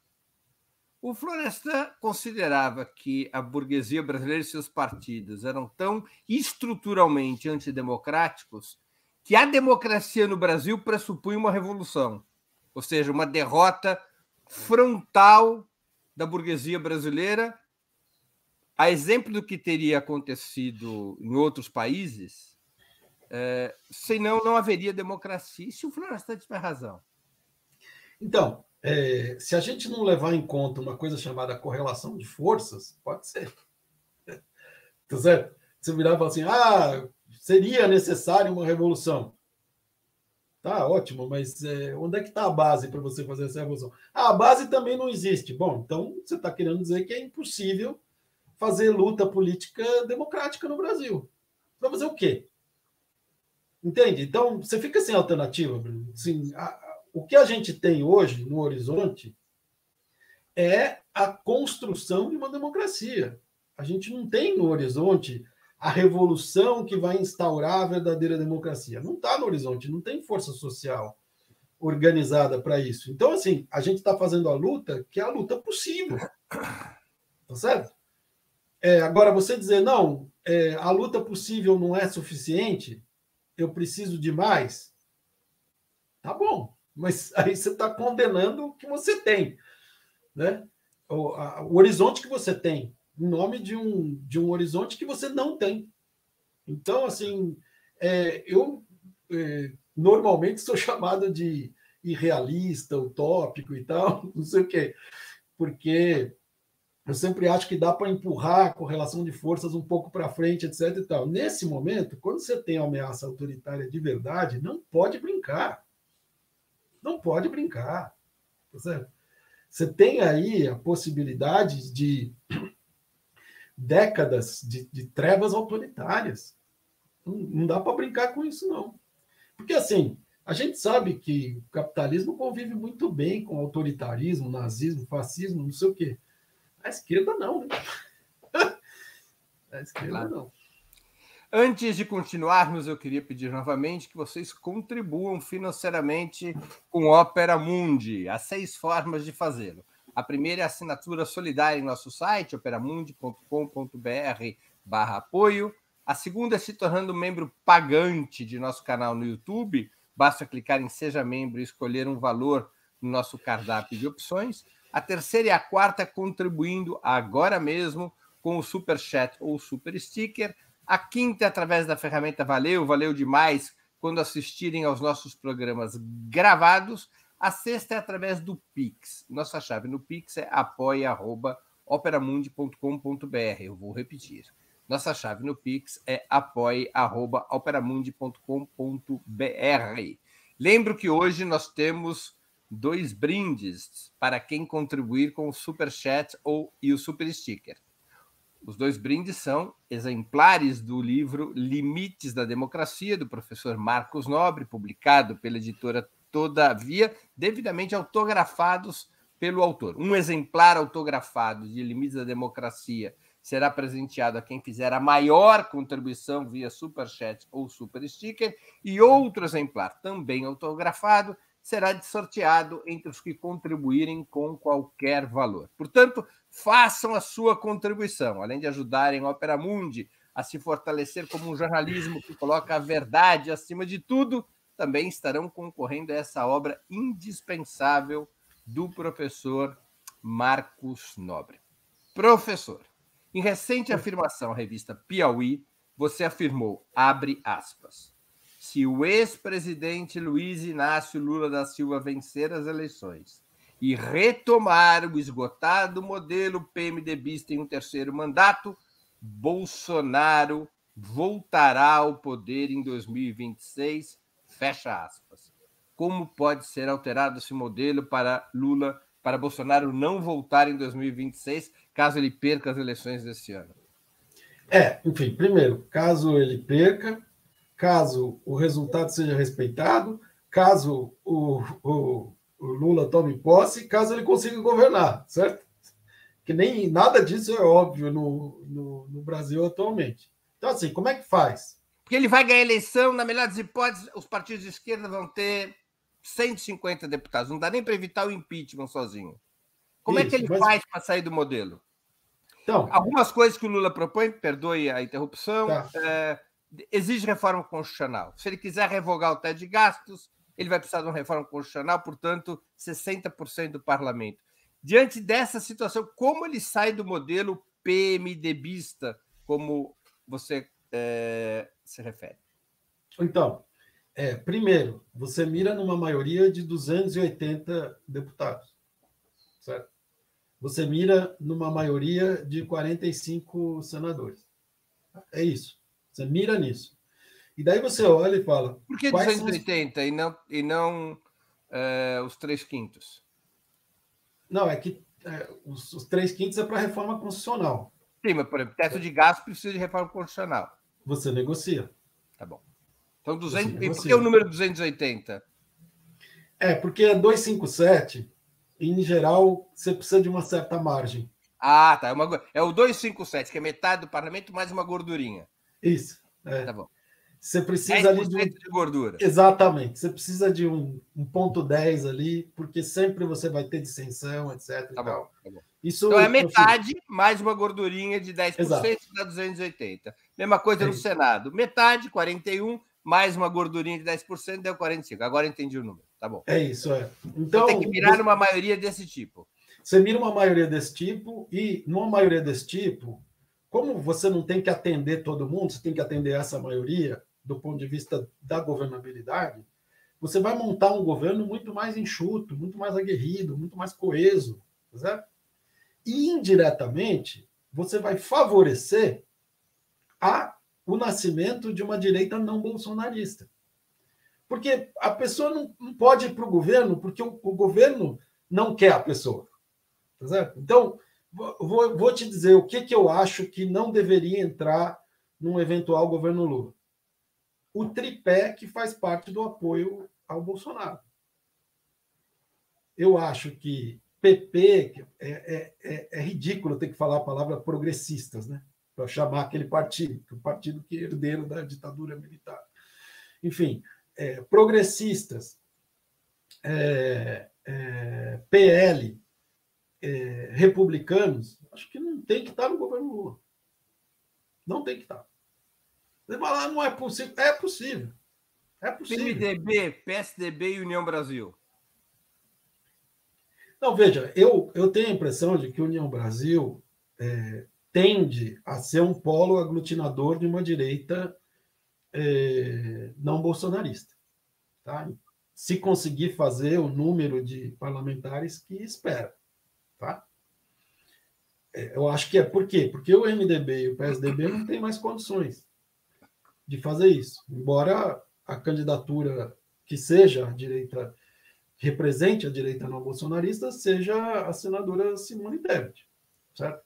O Florestan considerava que a burguesia brasileira e seus partidos eram tão estruturalmente antidemocráticos que a democracia no Brasil pressupunha uma revolução, ou seja, uma derrota frontal da burguesia brasileira a exemplo do que teria acontecido em outros países, é, senão não haveria democracia. E se o Florestan tiver razão? Então, é, se a gente não levar em conta uma coisa chamada correlação de forças, pode ser. Tá? Você virar e falar assim: ah, seria necessário uma revolução. Tá ótimo, mas é, onde é que está a base para você fazer essa revolução? Ah, a base também não existe. Bom, então você está querendo dizer que é impossível fazer luta política democrática no Brasil. Vai fazer o quê? Entende? Então, você fica sem alternativa, Bruno. Assim, a, o que a gente tem hoje no horizonte é a construção de uma democracia. A gente não tem no horizonte a revolução que vai instaurar a verdadeira democracia. Não está no horizonte, não tem força social organizada para isso. Então, assim, a gente está fazendo a luta que é a luta possível. Tá certo? É, agora, você dizer, não, é, a luta possível não é suficiente, eu preciso de mais, tá bom, mas [LAUGHS] aí você está condenando o que você tem, né? O, a, o, horizonte que você tem, em nome de um, de um horizonte que você não tem. Então, assim, é, eu é, normalmente sou [LAUGHS] chamado de irrealista, utópico e tal, [LAUGHS] não sei o quê, porque eu sempre acho que dá para empurrar a correlação de forças um pouco para frente, etc. E tal. Nesse momento, quando você tem ameaça autoritária de verdade, não pode brincar. Não pode brincar. Tá certo? Você tem aí a possibilidade de [CLEARS THROAT] décadas de, de trevas autoritárias. Não, não dá para brincar com isso, não. Porque, assim, a gente sabe que o capitalismo convive muito bem com autoritarismo, nazismo, fascismo, não sei o quê. A esquerda não, né? [LAUGHS] A esquerda claro. não. Antes de continuarmos, eu queria pedir novamente que vocês contribuam financeiramente com Opera Mundi. Há seis formas de fazê-lo. A primeira é a assinatura solidária em nosso site, operamundi.com.br barra apoio. A segunda é se tornando membro pagante de nosso canal no YouTube. Basta clicar em Seja Membro e escolher um valor no nosso cardápio de opções a terceira e a quarta contribuindo agora mesmo com o Super Chat ou Super Sticker. A quinta é através da ferramenta Valeu, valeu demais quando assistirem aos nossos programas gravados. A sexta é através do Pix. Nossa chave no Pix é apoia.operamundi.com.br. Eu vou repetir. Nossa chave no Pix é apoia.operamundi.com.br. Lembro que hoje nós temos dois brindes para quem contribuir com o Super Chat ou e o Super Sticker. Os dois brindes são exemplares do livro Limites da Democracia, do professor Marcos Nobre, publicado pela editora Todavia, devidamente autografados pelo autor. Um exemplar autografado de Limites da Democracia será presenteado a quem fizer a maior contribuição via Super Chat ou Super Sticker, e outro exemplar, também autografado, será sorteado entre os que contribuírem com qualquer valor. Portanto, façam a sua contribuição, além de ajudarem a Opera Mundi a se fortalecer como um jornalismo que coloca a verdade acima de tudo, também estarão concorrendo a essa obra indispensável do professor Marcos Nobre. Professor, em recente afirmação à revista Piauí, você afirmou, abre aspas, se o ex-presidente Luiz Inácio Lula da Silva vencer as eleições e retomar o esgotado modelo PMDBista em um terceiro mandato, Bolsonaro voltará ao poder em 2026. Fecha aspas. Como pode ser alterado esse modelo para Lula, para Bolsonaro não voltar em 2026, caso ele perca as eleições desse ano? É, enfim, primeiro, caso ele perca, caso o resultado seja respeitado, caso o, o, o Lula tome posse, caso ele consiga governar, certo? Que nem nada disso é óbvio no, no, no Brasil atualmente. Então, assim, como é que faz? Porque ele vai ganhar eleição, na melhor das hipóteses, os partidos de esquerda vão ter 150 deputados. Não dá nem para evitar o impeachment sozinho. Como Isso, é que ele mas... faz para sair do modelo? Então, Algumas coisas que o Lula propõe, perdoe a interrupção, tá. é, exige reforma constitucional. Se ele quiser revogar o teto de gastos, ele vai precisar de uma reforma constitucional, portanto, 60% do parlamento. Diante dessa situação, como ele sai do modelo PMDBista, como você é, se refere? Então, é, primeiro, você mira numa maioria de 280 deputados, certo? Você mira numa maioria de 45 senadores. É isso. Você mira nisso. E daí você olha e fala. Por que 280 os... e não, e não é, os três quintos? Não, é que é, os, os três quintos é para reforma constitucional. Sim, mas, por exemplo, teto de gasto precisa de reforma constitucional. Você negocia. Tá bom. Então, 200... e por que o número 280? É, porque é 257, e, em geral, você precisa de uma certa margem. Ah, tá. É, uma... é o 257, que é metade do parlamento mais uma gordurinha. Isso. É. Tá bom. Você precisa ali de, um... de gordura. Exatamente. Você precisa de um, um ponto 10 ali, porque sempre você vai ter dissensão, etc. Tá bom, tá bom. Isso, então é metade mais uma gordurinha de 10% Exato. dá 280. Mesma coisa é no. Senado. Metade, 41, mais uma gordurinha de 10% deu 45. Agora entendi o número. Tá bom. É isso, é. Então, então tem que mirar você... numa maioria desse tipo. Você mira uma maioria desse tipo, e numa maioria desse tipo, como você não tem que atender todo mundo, você tem que atender essa maioria, do ponto de vista da governabilidade, você vai montar um governo muito mais enxuto, muito mais aguerrido, muito mais coeso, certo? E indiretamente, você vai favorecer a, o nascimento de uma direita não bolsonarista. Porque a pessoa não, não pode ir para o governo porque o, o, governo não quer a pessoa. Tá certo? Então, vou, vou te dizer o que, que eu acho que não deveria entrar num eventual governo Lula o tripé que faz parte do apoio ao Bolsonaro. Eu acho que PP é, é, é, é ridículo ter que falar a palavra progressistas, né? Para chamar aquele partido, o partido que é herdeiro da ditadura militar. Enfim, é, progressistas, é, é, republicanos, acho que não tem que estar no governo Lula. Não tem que estar. Você fala, ah, não é possível. É possível. É possível. PMDB, PSDB e União Brasil. Não, veja, eu, eu tenho a impressão de que União Brasil é, tende a ser um polo aglutinador de uma direita é, não bolsonarista. Tá? Se conseguir fazer o número de parlamentares que espera. Tá? É, eu acho que é por quê? Porque o MDB e o PSDB não têm mais condições de fazer isso. Embora a candidatura que seja a direita, represente a direita não bolsonarista, seja a senadora Simone Tebet, certo?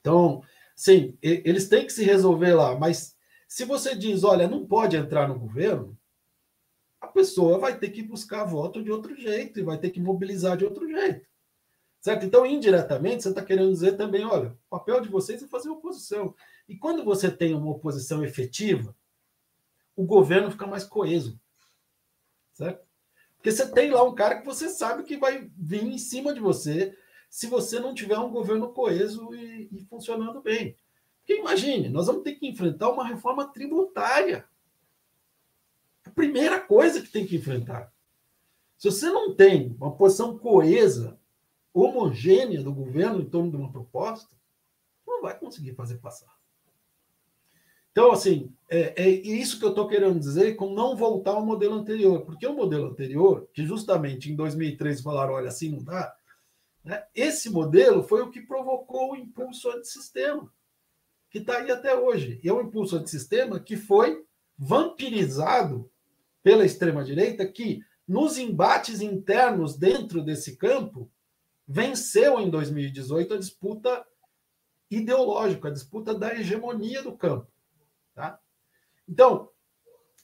Então, sim, eles têm que se resolver lá, mas se você diz, olha, não pode entrar no governo, a pessoa vai ter que buscar voto de outro jeito e vai ter que mobilizar de outro jeito. Certo? Então, indiretamente, você está querendo dizer também, olha, o papel de vocês é fazer oposição. E quando você tem uma oposição efetiva, o governo fica mais coeso. Certo? Porque você tem lá um cara que você sabe que vai vir em cima de você se você não tiver um governo coeso e, e funcionando bem. Porque imagine, nós vamos ter que enfrentar uma reforma tributária. A primeira coisa que tem que enfrentar. Se você não tem uma posição coesa, homogênea do governo em torno de uma proposta, não vai conseguir fazer passar. Então, assim, é, é isso que eu estou querendo dizer com não voltar ao modelo anterior, porque o modelo anterior, que justamente em 2013 falaram, olha, assim não dá, né? esse modelo foi o que provocou o impulso antissistema, que está aí até hoje. E é um impulso antissistema que foi vampirizado pela extrema-direita, que nos embates internos dentro desse campo venceu em 2018 a disputa ideológica, a disputa da hegemonia do campo. Tá? Então,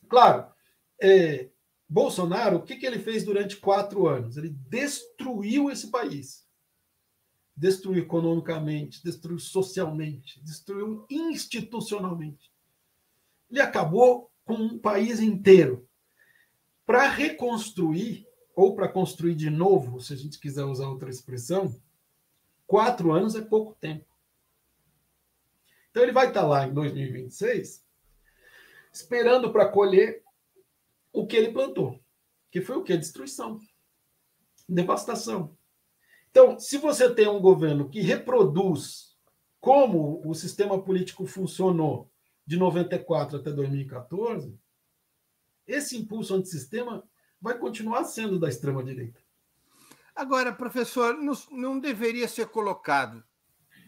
claro, é, Bolsonaro, o que, que ele fez durante quatro anos? Ele destruiu esse país. Destruiu economicamente, destruiu socialmente, destruiu institucionalmente. Ele acabou com um país inteiro. Para reconstruir, ou para construir de novo, se a gente quiser usar outra expressão, quatro anos é pouco tempo. Então ele vai estar lá em 2026 esperando para colher o que ele plantou, que foi o que? Destruição, devastação. Então, se você tem um governo que reproduz como o sistema político funcionou de 94 até 2014, esse impulso antissistema vai continuar sendo da extrema-direita. Agora, professor, não, deveria ser colocado,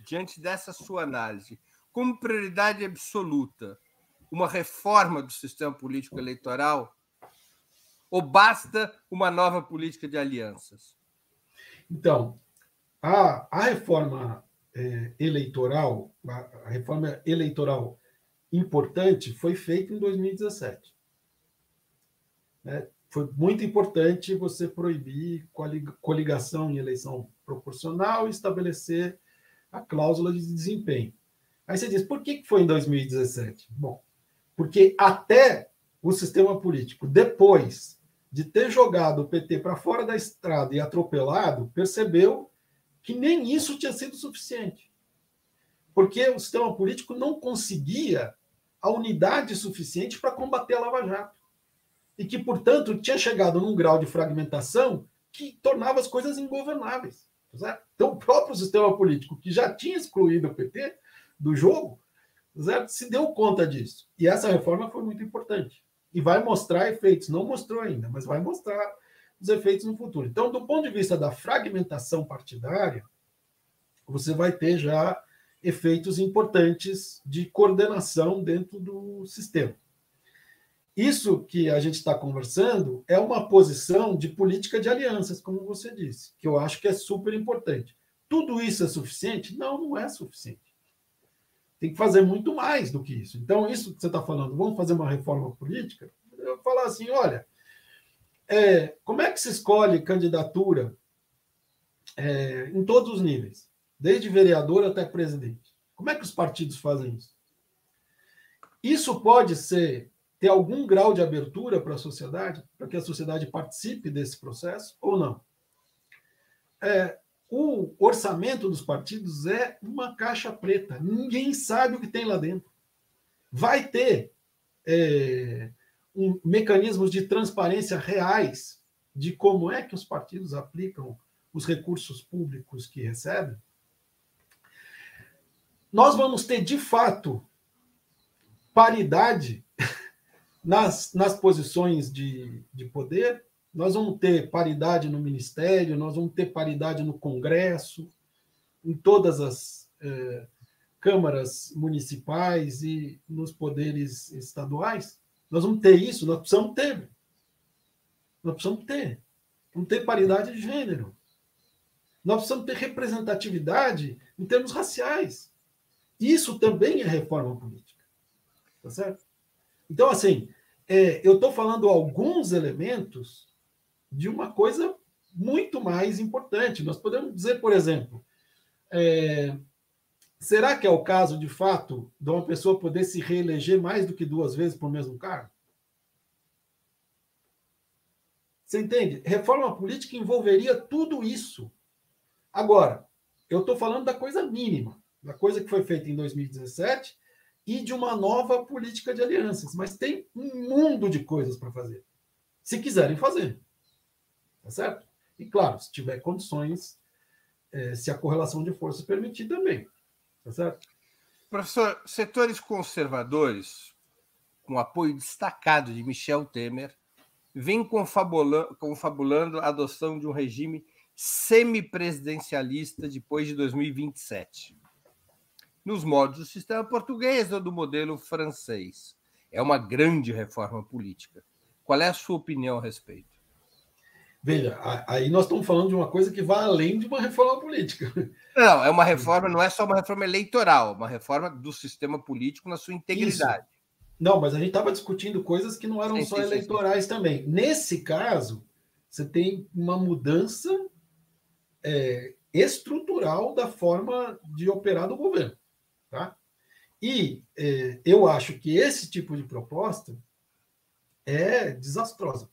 diante dessa sua análise, como prioridade absoluta uma reforma do sistema político eleitoral? Ou basta uma nova política de alianças? Então, a, a reforma é, eleitoral, a, a reforma eleitoral importante foi feita em 2017. Né? Foi muito importante você proibir coligação em eleição proporcional e estabelecer a cláusula de desempenho. Aí você diz, por que foi em 2017? Bom, porque até o sistema político, depois de ter jogado o PT para fora da estrada e atropelado, percebeu que nem isso tinha sido suficiente. Porque o sistema político não conseguia a unidade suficiente para combater a Lava Jato. E que, portanto, tinha chegado num grau de fragmentação que tornava as coisas ingovernáveis. Certo? Então, o próprio sistema político, que já tinha excluído o PT do jogo, certo? se deu conta disso. E essa reforma foi muito importante. E vai mostrar efeitos. Não mostrou ainda, mas vai mostrar os efeitos no futuro. Então, do ponto de vista da fragmentação partidária, você vai ter já efeitos importantes de coordenação dentro do sistema. Isso que a gente está conversando é uma posição de política de alianças, como você disse, que eu acho que é super importante. Tudo isso é suficiente? Não, não é suficiente tem que fazer muito mais do que isso. Então, isso que você está falando, vamos fazer uma reforma política? Eu falar assim, olha, é, como é que se escolhe candidatura é, em todos os níveis, desde vereador até presidente? Como é que os partidos fazem isso? Isso pode ser ter algum grau de abertura para a sociedade, para que a sociedade participe desse processo ou não? É, o orçamento dos partidos é uma caixa preta. Ninguém sabe o que tem lá dentro. Vai ter é, um, mecanismos de transparência reais de como é que os partidos aplicam os recursos públicos que recebem. Nós vamos ter, de fato, paridade nas, nas posições de, de poder nós vamos ter paridade no Ministério, nós vamos ter paridade no Congresso, em todas as é, câmaras municipais e nos poderes estaduais. Nós vamos ter isso, nós precisamos ter. Nós precisamos ter. Vamos ter paridade de gênero. Nós precisamos ter representatividade em termos raciais. Isso também é reforma política. Tá certo? Então, assim, é, eu estou falando alguns elementos de uma coisa muito mais importante. Nós podemos dizer, por exemplo, é, será que é o caso, de fato, de uma pessoa poder se reeleger mais do que duas vezes por mesmo cargo? Você entende? Reforma política envolveria tudo isso. Agora, eu estou falando da coisa mínima, da coisa que foi feita em 2017 e de uma nova política de alianças. Mas tem um mundo de coisas para fazer, se quiserem fazer. Tá certo? E claro, se tiver condições, é, se a correlação de forças permitir também. Tá certo? Professor, setores conservadores, com apoio destacado de Michel Temer, vêm confabulando, confabulando a adoção de um regime semipresidencialista depois de 2027. Nos modos do sistema português ou do modelo francês. É uma grande reforma política. Qual é a sua opinião a respeito? Veja, aí nós estamos falando de uma coisa que vai além de uma reforma política. Não, é uma reforma, não é só uma reforma eleitoral, uma reforma do sistema político na sua integridade. Isso. Não, mas a gente estava discutindo coisas que não eram sim, só sim, eleitorais sim. também. Nesse caso, você tem uma mudança é, estrutural da forma de operar do governo. Tá? E é, eu acho que esse tipo de proposta é desastrosa.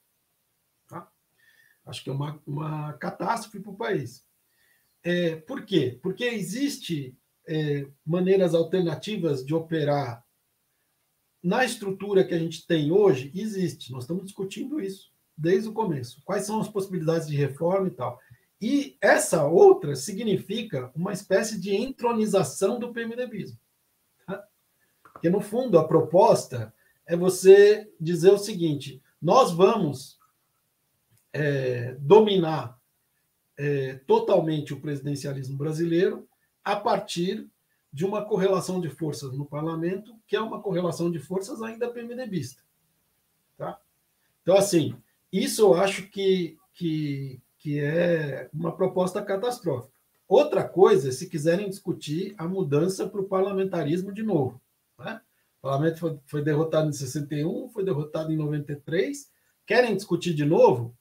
Acho que é uma, uma catástrofe para o país. É, por quê? Porque existe é, maneiras alternativas de operar na estrutura que a gente tem hoje. Existe. Nós estamos discutindo isso desde o começo. Quais são as possibilidades de reforma e tal. E essa outra significa uma espécie de entronização do PMDBismo. Tá? Porque, no fundo, a proposta é você dizer o seguinte: nós vamos é, dominar é, totalmente o presidencialismo brasileiro a partir de uma correlação de forças no parlamento, que é uma correlação de forças ainda PMDBista. Tá? Então, assim, isso eu acho que, que, que é uma proposta catastrófica. Outra coisa é se quiserem discutir a mudança para o parlamentarismo de novo. Né? O parlamento foi, foi derrotado em 61, foi derrotado em 93. Querem discutir de novo?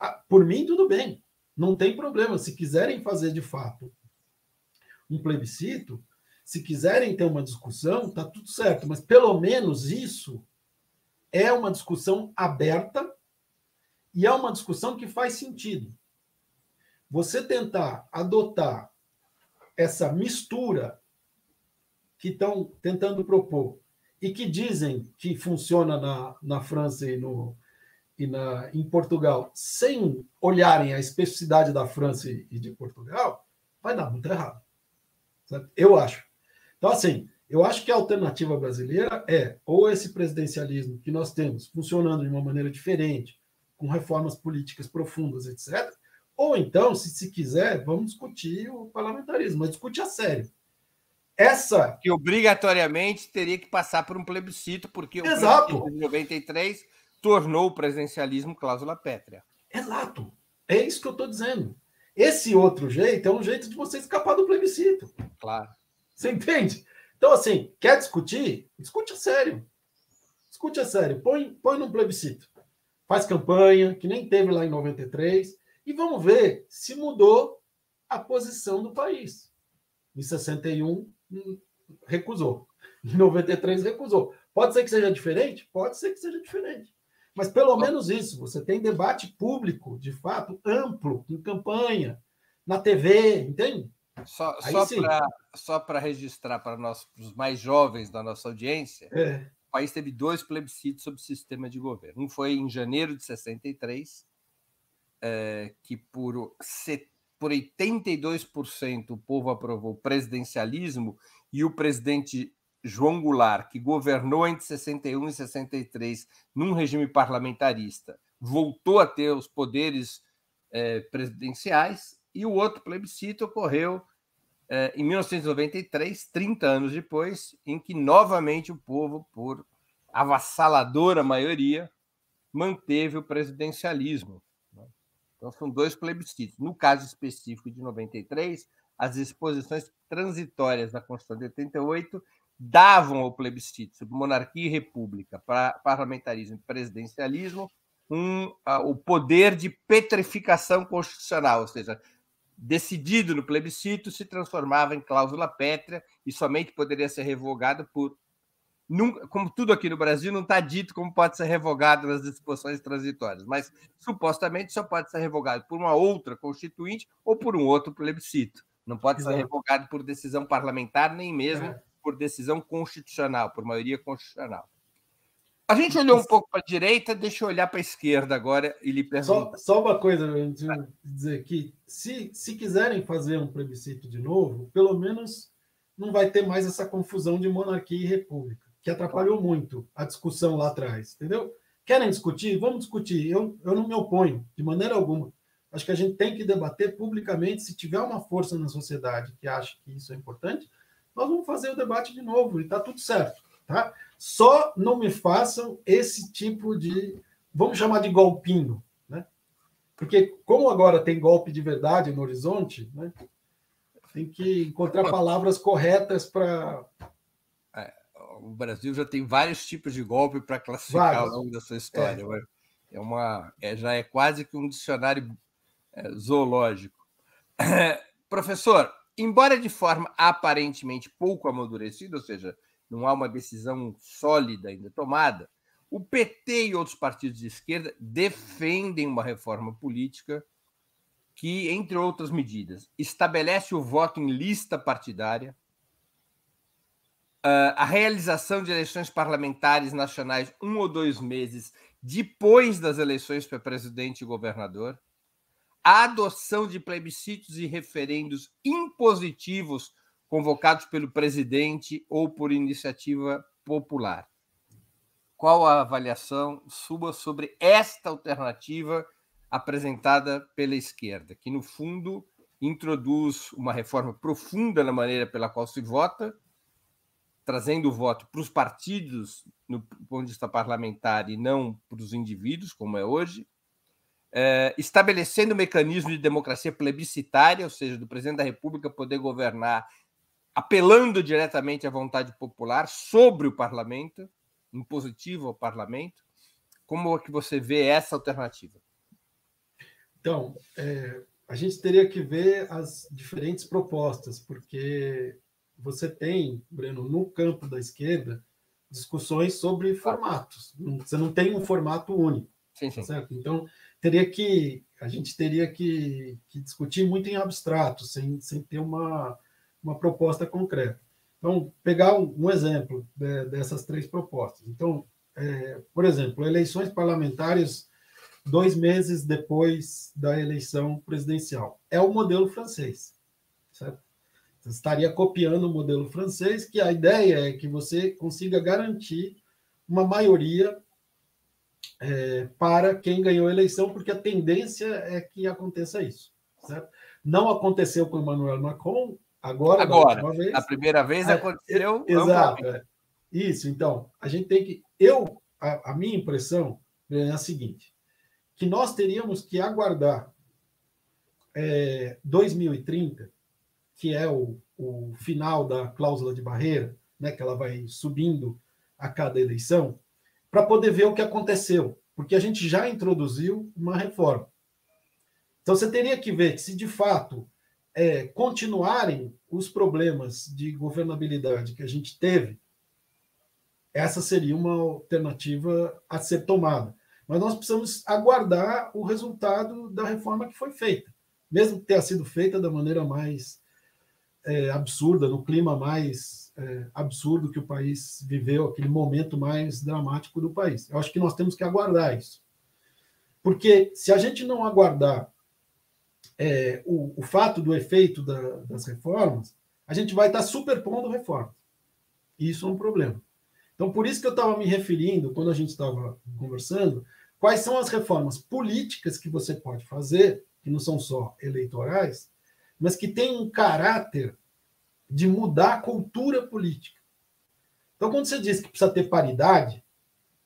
Ah, por mim, tudo bem. Não tem problema. Se quiserem fazer de fato um plebiscito, se quiserem ter uma discussão, está tudo certo. Mas pelo menos isso é uma discussão aberta e é uma discussão que faz sentido. Você tentar adotar essa mistura que estão tentando propor e que dizem que funciona na, na França e no, e na, em Portugal, sem olharem a especificidade da França e, de Portugal, vai dar muito errado. Eu acho. Então, assim, eu acho que a alternativa brasileira é ou esse presidencialismo que nós temos funcionando de uma maneira diferente, com reformas políticas profundas, etc. Ou então, se se quiser, vamos discutir o parlamentarismo, mas discute a sério. Essa. Que obrigatoriamente teria que passar por um plebiscito, porque Exato. o plebiscito de 93 tornou o presidencialismo cláusula pétrea. Exato. É isso que eu estou dizendo. Esse outro jeito é um jeito de você escapar do plebiscito. Claro. Você entende? Então, assim, quer discutir? Discute a sério. Discute a sério. Põe, põe num plebiscito. Faz campanha, que nem teve lá em 93, e vamos ver se mudou a posição do país. Em 61, hum, recusou. Em 93, recusou. Pode ser que seja diferente? Pode ser que seja diferente. Mas pelo menos isso, você tem debate público, de fato, amplo, em campanha, na TV, entende? Só, só para registrar para os mais jovens da nossa audiência, é. O país teve dois plebiscitos sobre o sistema de governo. Um foi em janeiro de 63, é, que por, por 82% o povo aprovou o presidencialismo e o presidente João Goulart, que governou entre 61 e 63 num regime parlamentarista, voltou a ter os poderes eh, presidenciais, e o outro plebiscito ocorreu eh, em 1993, 30 anos depois, em que novamente o povo, por avassaladora maioria, manteve o presidencialismo. Né? Então, são dois plebiscitos. No caso específico de 93, as disposições transitórias da Constituição de 88 davam ao plebiscito sobre monarquia e república, para parlamentarismo e presidencialismo, um, uh, o poder de petrificação constitucional, ou seja, decidido no plebiscito, se transformava em cláusula pétrea e somente poderia ser revogado por. Nunca, como tudo aqui no Brasil, não está dito como pode ser revogado nas disposições transitórias, mas supostamente só pode ser revogado por uma outra constituinte ou por um outro plebiscito. Não pode Exato. ser revogado por decisão parlamentar, nem mesmo é por decisão constitucional, por maioria constitucional. A gente olhou um pouco para a direita, deixa eu olhar para a esquerda agora e lhe perguntar. Só, só, uma coisa, dizer que se, se quiserem fazer um plebiscito de novo, pelo menos não vai ter mais essa confusão de monarquia e república, que atrapalhou muito a discussão lá atrás, entendeu? Querem discutir? Vamos discutir. Eu, eu não me oponho, de maneira alguma. Acho que a gente tem que debater publicamente. Se tiver uma força na sociedade que acha que isso é importante, nós vamos fazer o debate de novo e está tudo certo. Tá? Só não me façam esse tipo de, vamos chamar de golpinho. Né? Porque, como agora tem golpe de verdade no horizonte, né? tem que encontrar palavras corretas para. É, o Brasil já tem vários tipos de golpe para classificar vários. ao longo da sua história. É. é uma, é, já é quase que um dicionário é, zoológico. [CLEARS THROAT] Professor, embora de forma aparentemente pouco amadurecida, ou seja, não há uma decisão sólida ainda tomada, o PT e outros partidos de esquerda defendem uma reforma política que, entre outras medidas, estabelece o voto em lista partidária, a realização de eleições parlamentares nacionais um ou dois meses depois das eleições para presidente e governador, a adoção de plebiscitos e referendos impositivos convocados pelo presidente ou por iniciativa popular. Qual a avaliação sua sobre esta alternativa apresentada pela esquerda, que, no fundo, introduz uma reforma profunda na maneira pela qual se vota, trazendo o voto para os partidos, no ponto de vista parlamentar, e não para os indivíduos, como é hoje, é, estabelecendo um mecanismo de democracia plebiscitária, ou seja, do presidente da República poder governar apelando diretamente à vontade popular sobre o parlamento, impositivo ao parlamento. Como é que você vê essa alternativa? Então, é, a gente teria que ver as diferentes propostas, porque você tem, Breno, no campo da esquerda, discussões sobre formatos. Você não tem um formato único. Sim, sim. Certo? Então, teria que a gente teria que, que, discutir muito em abstrato, sem, sem ter uma, uma proposta concreta. Então, pegar um, exemplo de, dessas três propostas. Então, é, por exemplo, eleições parlamentares dois meses depois da eleição presidencial. É o modelo francês, certo? Você estaria copiando o modelo francês, que a ideia é que você consiga garantir uma maioria é, para quem ganhou a eleição, porque a tendência é que aconteça isso. Certo? Não aconteceu com Emmanuel Macron, agora. Agora, vez, a primeira vez é, aconteceu. Exato. É. Isso, então, a gente tem que. Eu, a, a minha impressão é a seguinte: que nós teríamos que aguardar é, 2030, que é o, o final da cláusula de barreira, né, que ela vai subindo a cada eleição, para poder ver o que aconteceu, porque a gente já introduziu uma reforma. Então você teria que ver que se de fato é, continuarem os problemas de governabilidade que a gente teve, essa seria uma alternativa a ser tomada. Mas nós precisamos aguardar o resultado da reforma que foi feita, mesmo que tenha sido feita da maneira mais é, absurda, no clima mais é, absurdo que o país viveu, aquele momento mais dramático do país. Eu acho que nós temos que aguardar isso. Porque se a gente não aguardar é, o, o, fato do efeito da, das reformas, a gente vai estar superpondo reformas. E isso é um problema. Então, por isso que eu estava me referindo, quando a gente estava conversando, quais são as reformas políticas que você pode fazer, que não são só eleitorais, mas que têm um caráter de mudar a cultura política. Então, quando você diz que precisa ter paridade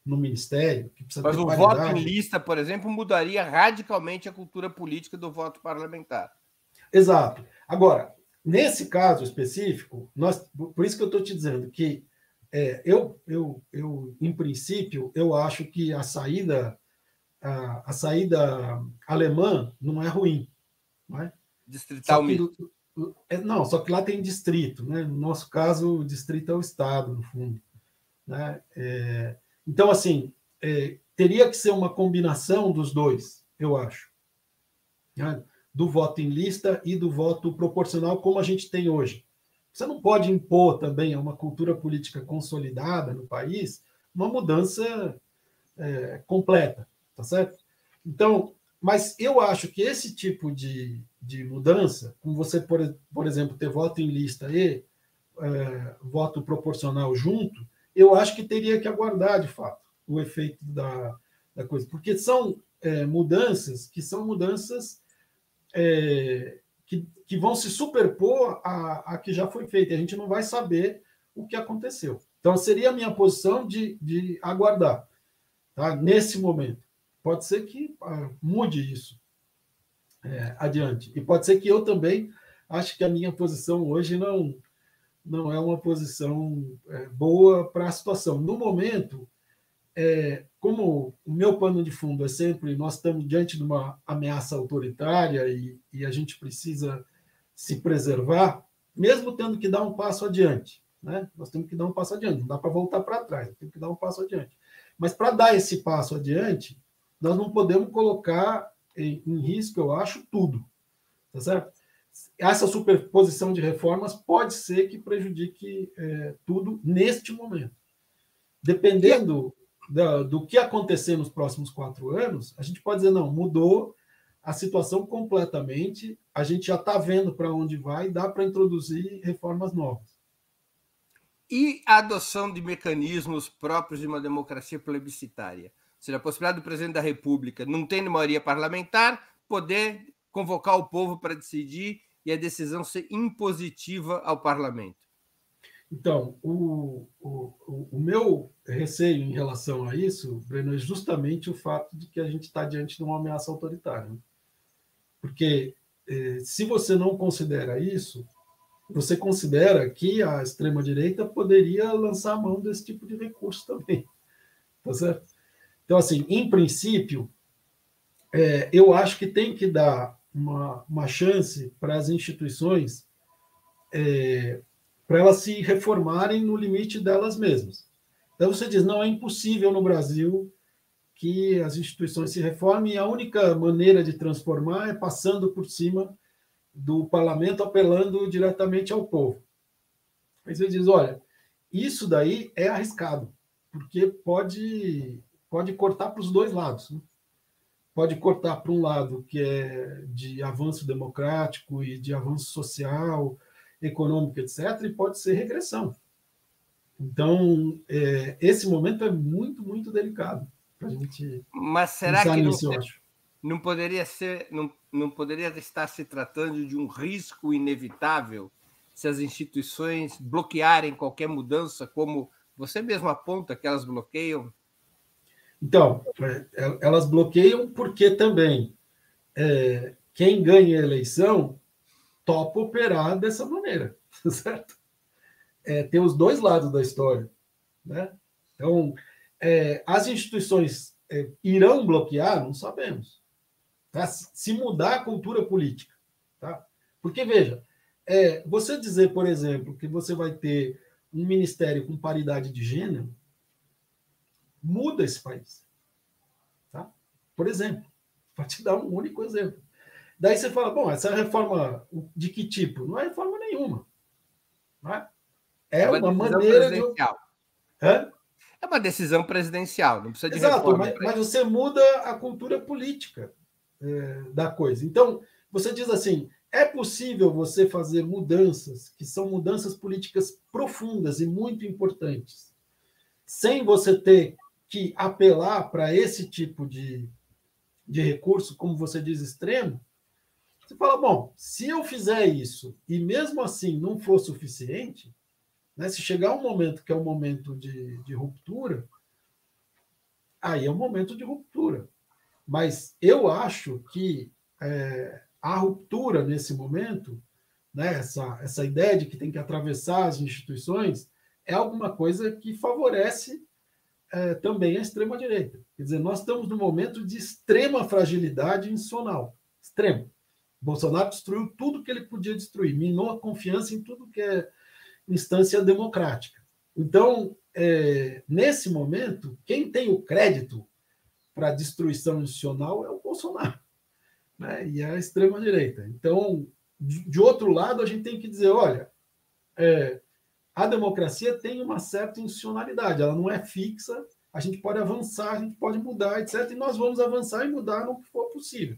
no ministério, que precisa Mas o paridade... voto em lista, por exemplo, mudaria radicalmente a cultura política do voto parlamentar. Exato. Agora, nesse caso específico, nós, por isso que eu estou te dizendo que é, eu, eu, eu, em princípio, eu acho que a saída a, a saída alemã não é ruim, não é? Distrital é, não, só que lá tem distrito, né? No nosso caso, o distrito é o estado, no fundo. Né? É, então, assim, é, teria que ser uma combinação dos dois, eu acho. Né? Do voto em lista e do voto proporcional, como a gente tem hoje. Você não pode impor também a uma cultura política consolidada no país uma mudança é, completa, tá certo? Então, mas eu acho que esse tipo de, de mudança, como você, por, por exemplo, ter voto em lista e é, voto proporcional junto, eu acho que teria que aguardar, de fato, o efeito da, da coisa, porque são é, mudanças que são mudanças é, que, que vão se superpor a, que já foi feita. A gente não vai saber o que aconteceu. Então, seria a minha posição de, de aguardar, tá? nesse momento. Pode ser que ah, mude isso é, adiante. E pode ser que eu também acho que a minha posição hoje não, não é uma posição é, boa para a situação. No momento, é, como o meu pano de fundo é sempre nós estamos diante de uma ameaça autoritária e, e a gente precisa se preservar, mesmo tendo que dar um passo adiante. Né? Nós temos que dar um passo adiante, não dá para voltar para trás, temos que dar um passo adiante. Mas para dar esse passo adiante, nós não podemos colocar em, em risco, eu acho, tudo. Tá certo? Essa superposição de reformas pode ser que prejudique é, tudo neste momento. Dependendo da, do que acontecer nos próximos quatro anos, a gente pode dizer, não, mudou a situação completamente, a gente já está vendo para onde vai, dá para introduzir reformas novas. E a adoção de mecanismos próprios de uma democracia plebiscitária? Ou seja, a possibilidade do presidente da República, não tendo maioria parlamentar, poder convocar o povo para decidir e a decisão ser impositiva ao parlamento. Então, o, o, o meu receio em relação a isso, Breno, é justamente o fato de que a gente está diante de uma ameaça autoritária. Né? Porque eh, se você não considera isso, você considera que a extrema-direita poderia lançar a mão desse tipo de recurso [LAUGHS] também. Tá certo? Então, assim, em princípio, é, eu acho que tem que dar uma, uma chance para as instituições é, para elas se reformarem no limite delas mesmas. Então você diz, não é impossível no Brasil que as instituições se reformem e a única maneira de transformar é passando por cima do parlamento, apelando diretamente ao povo. Aí você diz, olha, isso daí é arriscado, porque pode, pode cortar para os dois lados. Né? Pode cortar para um lado que é de avanço democrático e de avanço social, econômica, etc., e pode ser regressão. Então, é, esse momento é muito, muito delicado para a gente. Mas será que não, nisso, não poderia ser, não, não poderia estar se tratando de um risco inevitável se as instituições bloquearem qualquer mudança, como você mesmo aponta que elas bloqueiam? Então, é, elas bloqueiam porque também é, quem ganha a eleição topa operar dessa maneira, [LAUGHS] certo? É, tem os dois lados da história, né? Então, é, as instituições é, irão bloquear? Não sabemos. Tá? Se mudar a cultura política, tá? Porque veja, é, você dizer, por exemplo, que você vai ter um ministério com paridade de gênero muda esse país, tá? Por exemplo, [LAUGHS] para te dar um único exemplo. Daí você fala, bom, essa reforma de que tipo? Não é reforma nenhuma. Não é? É, é uma, uma maneira de. Hã? É uma decisão presidencial, não precisa de Exato, reforma. Mas, mas você muda a cultura política é, da coisa. Então, você diz assim: é possível você fazer mudanças que são mudanças políticas profundas e muito importantes, sem você ter que apelar para esse tipo de, de recurso, como você diz, extremo, você fala, bom, se eu fizer isso e mesmo assim não for suficiente, né, se chegar um momento que é um momento de, de ruptura, aí é um momento de ruptura. Mas eu acho que é, a ruptura nesse momento, né, essa, essa ideia de que tem que atravessar as instituições, é alguma coisa que favorece é, também a extrema-direita. Quer dizer, nós estamos num momento de extrema fragilidade institucional. Extremo. Bolsonaro destruiu tudo que ele podia destruir, minou a confiança em tudo que é instância democrática. Então, é, nesse momento, quem tem o crédito para a destruição institucional é o Bolsonaro né? e a extrema-direita. Então, de, de, outro lado, a gente tem que dizer: olha, é, a democracia tem uma certa institucionalidade, ela não é fixa, a gente pode avançar, a gente pode mudar, etc. E nós vamos avançar e mudar no que for possível.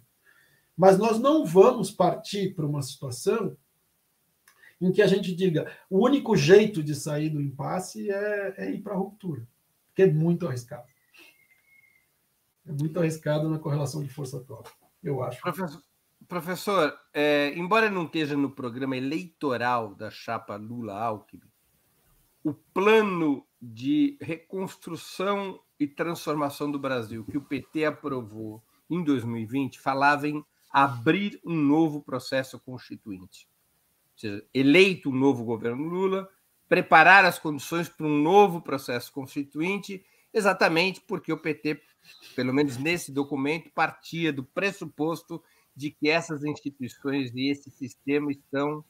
Mas nós não vamos partir para uma situação em que a gente diga o único jeito de sair do impasse é, é ir para a ruptura, que é muito arriscado. É muito arriscado na correlação de força atual, eu acho. Professor, professor é, embora não esteja no programa eleitoral da chapa Lula-Alckmin, o plano de reconstrução e transformação do Brasil que o PT aprovou em 2020 falava em abrir um novo processo constituinte. Ou seja, eleito um novo governo Lula, preparar as condições para um novo processo constituinte, exatamente porque o PT, pelo menos nesse documento, partia do pressuposto de que essas instituições e esse sistema estão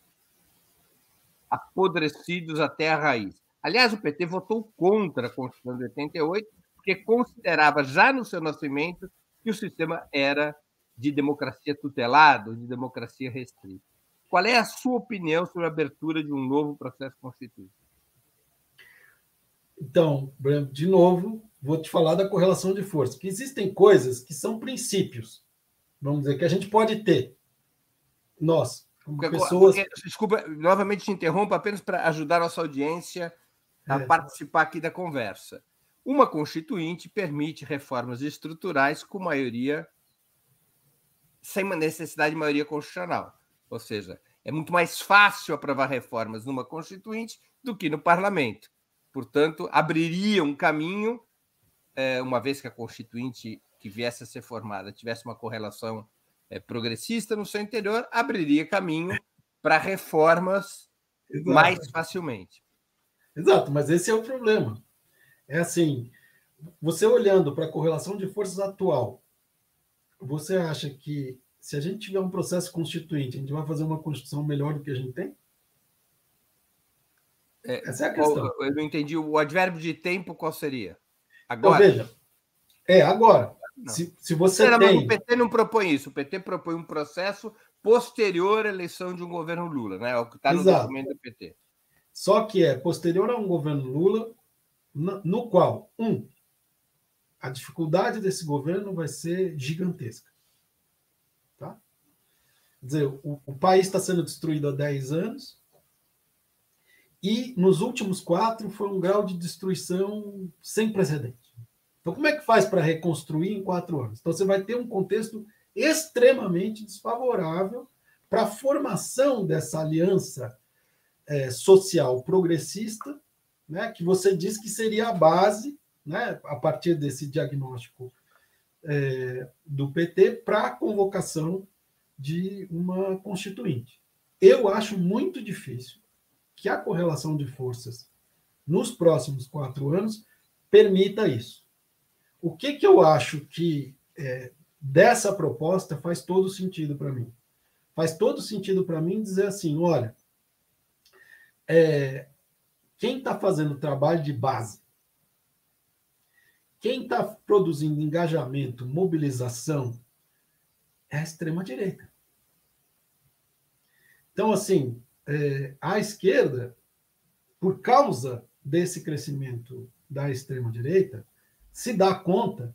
apodrecidos até a raiz. Aliás, o PT votou contra a Constituição de 88, porque considerava já no seu nascimento que o sistema era de democracia tutelada, de democracia restrita. Qual é a sua opinião sobre a abertura de um novo processo constituinte? Então, de novo, vou te falar da correlação de forças, que existem coisas que são princípios, vamos dizer, que a gente pode ter. Nós, como porque, pessoas. Porque, desculpa, novamente te interrompo apenas para ajudar a nossa audiência a é. participar aqui da conversa. Uma constituinte permite reformas estruturais com maioria sem necessidade de maioria constitucional. Ou seja, é muito mais fácil aprovar reformas numa constituinte do que no parlamento. Portanto, abriria um caminho, é, uma vez que a constituinte que viesse a ser formada tivesse uma correlação é, progressista no seu interior, abriria caminho para reformas Exato. mais facilmente. Exato, mas esse é o problema. É assim, você olhando para a correlação de forças atual, você acha que se a gente tiver um processo constituinte, a gente vai fazer uma constituição melhor do que a gente tem? É, Essa é a questão. Eu não entendi. O advérbio de tempo qual seria? Agora? Então, veja. É, agora. Se, se você tem... O PT não propõe isso. O PT propõe um processo posterior à eleição de um governo Lula, né? É o que está no documento do PT. Só que é posterior a um governo Lula, no qual, um, a dificuldade desse governo vai ser gigantesca. Tá? Quer dizer, o, o país está sendo destruído há 10 anos e nos últimos quatro foi um grau de destruição sem precedente. Então, como é que faz para reconstruir em quatro anos? Então, você vai ter um contexto extremamente desfavorável para a formação dessa aliança é, social progressista, né, que você diz que seria a base, né, a partir desse diagnóstico é, do PT, para a convocação de uma constituinte. Eu acho muito difícil que a correlação de forças nos próximos quatro anos permita isso. O que, que eu acho que é, dessa proposta faz todo sentido para mim? Faz todo sentido para mim dizer assim: olha, é, quem está fazendo trabalho de base, quem está produzindo engajamento, mobilização, é a extrema-direita. Então, assim, é, a esquerda, por causa desse crescimento da extrema-direita, se dá conta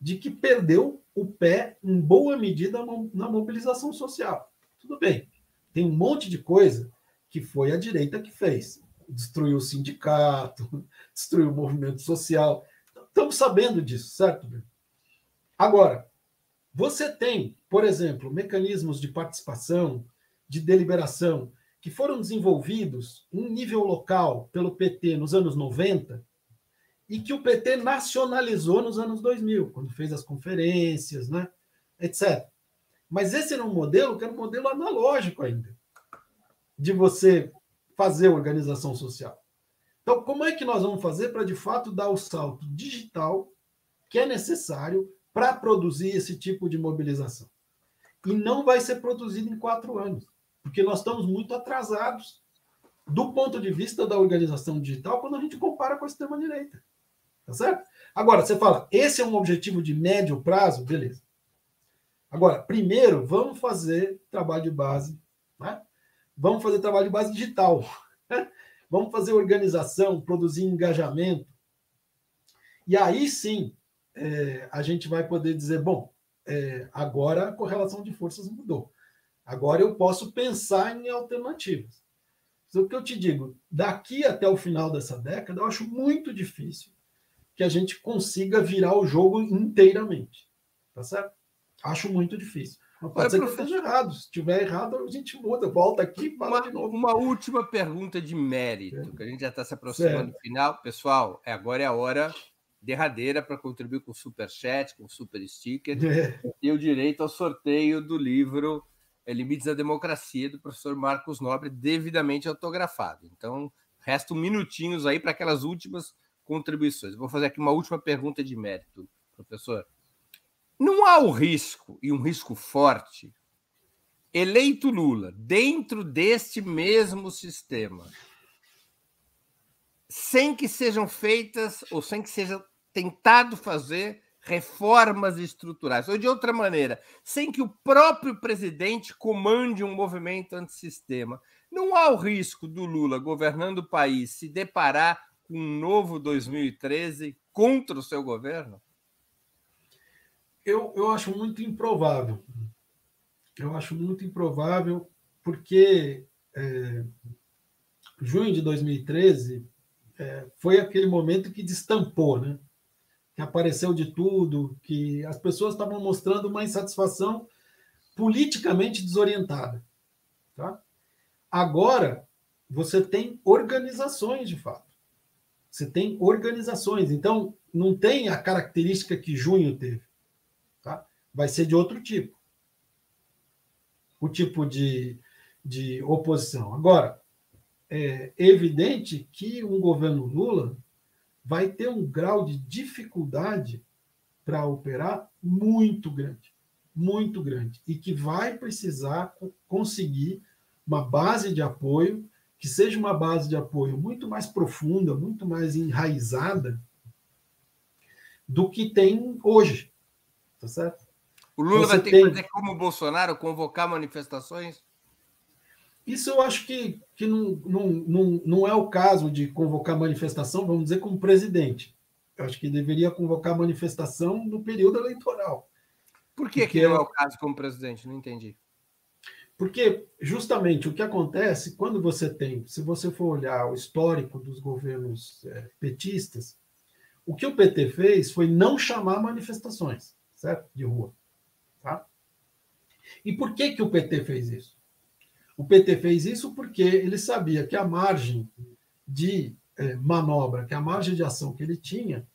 de que perdeu o pé, em boa medida, na mobilização social. Tudo bem, tem um monte de coisa que foi a direita que fez. Destruiu o sindicato, [LAUGHS] destruiu o movimento social. Estamos sabendo disso, certo? Agora, você tem, por exemplo, mecanismos de participação, de deliberação, que foram desenvolvidos em nível local pelo PT nos anos 90 e que o PT nacionalizou nos anos 2000, quando fez as conferências, né, etc. Mas esse era um modelo que era um modelo analógico ainda de você fazer organização social. Então, como é que nós vamos fazer para, de fato, dar o salto digital que é necessário para produzir esse tipo de mobilização? E não vai ser produzido em quatro anos, porque nós estamos muito atrasados do ponto de vista da organização digital quando a gente compara com a extrema-direita. Tá certo? Agora, você fala, esse é um objetivo de médio prazo? Beleza. Agora, primeiro, vamos fazer trabalho de base, né? Vamos fazer trabalho de base digital. [LAUGHS] Vamos fazer organização, produzir engajamento. E aí sim, é, a gente vai poder dizer: bom, é, agora a correlação de forças mudou. Agora eu posso pensar em alternativas. O que eu te digo, daqui até o final dessa década, eu acho muito difícil que a gente consiga virar o jogo inteiramente. Tá certo? Acho muito difícil. Mas pode ser que eu esteja errado. Se estiver errado, a gente muda, volta aqui e fala uma, de novo. Uma última pergunta de mérito, é. que a gente já está se aproximando do final. Pessoal, é, agora é a hora derradeira para contribuir com o Super Chat, com o Super Sticker, [LAUGHS] é. e o direito ao sorteio do livro é, Limites da Democracia, do professor Marcos Nobre, devidamente autografado. Então, restam minutinhos aí para aquelas últimas contribuições. Vou fazer aqui uma última pergunta de mérito, professor. Não há o risco, e um risco forte, eleito Lula dentro deste mesmo sistema, sem que sejam feitas ou sem que seja tentado fazer reformas estruturais, ou de outra maneira, sem que o próprio presidente comande um movimento antissistema. Não há o risco do Lula governando o país se deparar com um novo 2013 contra o seu governo? Eu, eu acho muito improvável. Eu acho muito improvável, porque é, junho de 2013 é, foi aquele momento que destampou, né? que apareceu de tudo, que as pessoas estavam mostrando uma insatisfação politicamente desorientada. Tá? Agora, você tem organizações de fato. Você tem organizações. Então, não tem a característica que junho teve. Vai ser de outro tipo. O tipo de, de oposição. Agora, é evidente que um governo Lula vai ter um grau de dificuldade para operar muito grande, muito grande, e que vai precisar conseguir uma base de apoio que seja uma base de apoio muito mais profunda, muito mais enraizada do que tem hoje, tá certo? O Lula vai ter tem... que fazer como o Bolsonaro, convocar manifestações? Isso eu acho que, que não, não, não, não é o caso de convocar manifestação, vamos dizer, como presidente. Eu acho que deveria convocar manifestação no período eleitoral. Por que, Porque, que não é o caso como presidente? Não entendi. Porque, justamente, o que acontece quando você tem, se você for olhar o histórico dos governos é, petistas, o que o PT fez foi não chamar manifestações, certo? De rua. E por que, que o PT fez isso? O PT fez isso porque ele sabia que a margem de é, manobra, que a margem de ação que ele tinha,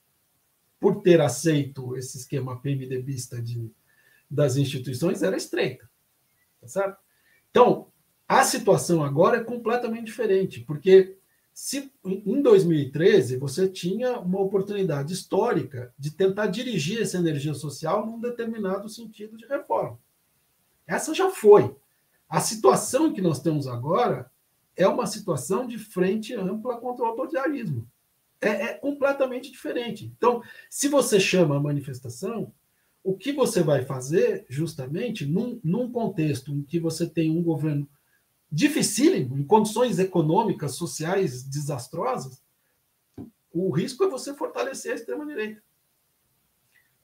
por ter aceito esse esquema PMDBista de, das instituições, era estreita. Tá certo? Então, a situação agora é completamente diferente, porque se em 2013 você tinha uma oportunidade histórica de tentar dirigir essa energia social num determinado sentido de reforma. Essa já foi. A situação que nós temos agora é uma situação de frente ampla contra o autoritarismo. É, é, completamente diferente. Então, se você chama a manifestação, o que você vai fazer, justamente, num, num contexto em que você tem um governo dificílimo, em condições econômicas, sociais desastrosas, o risco é você fortalecer a extrema-direita.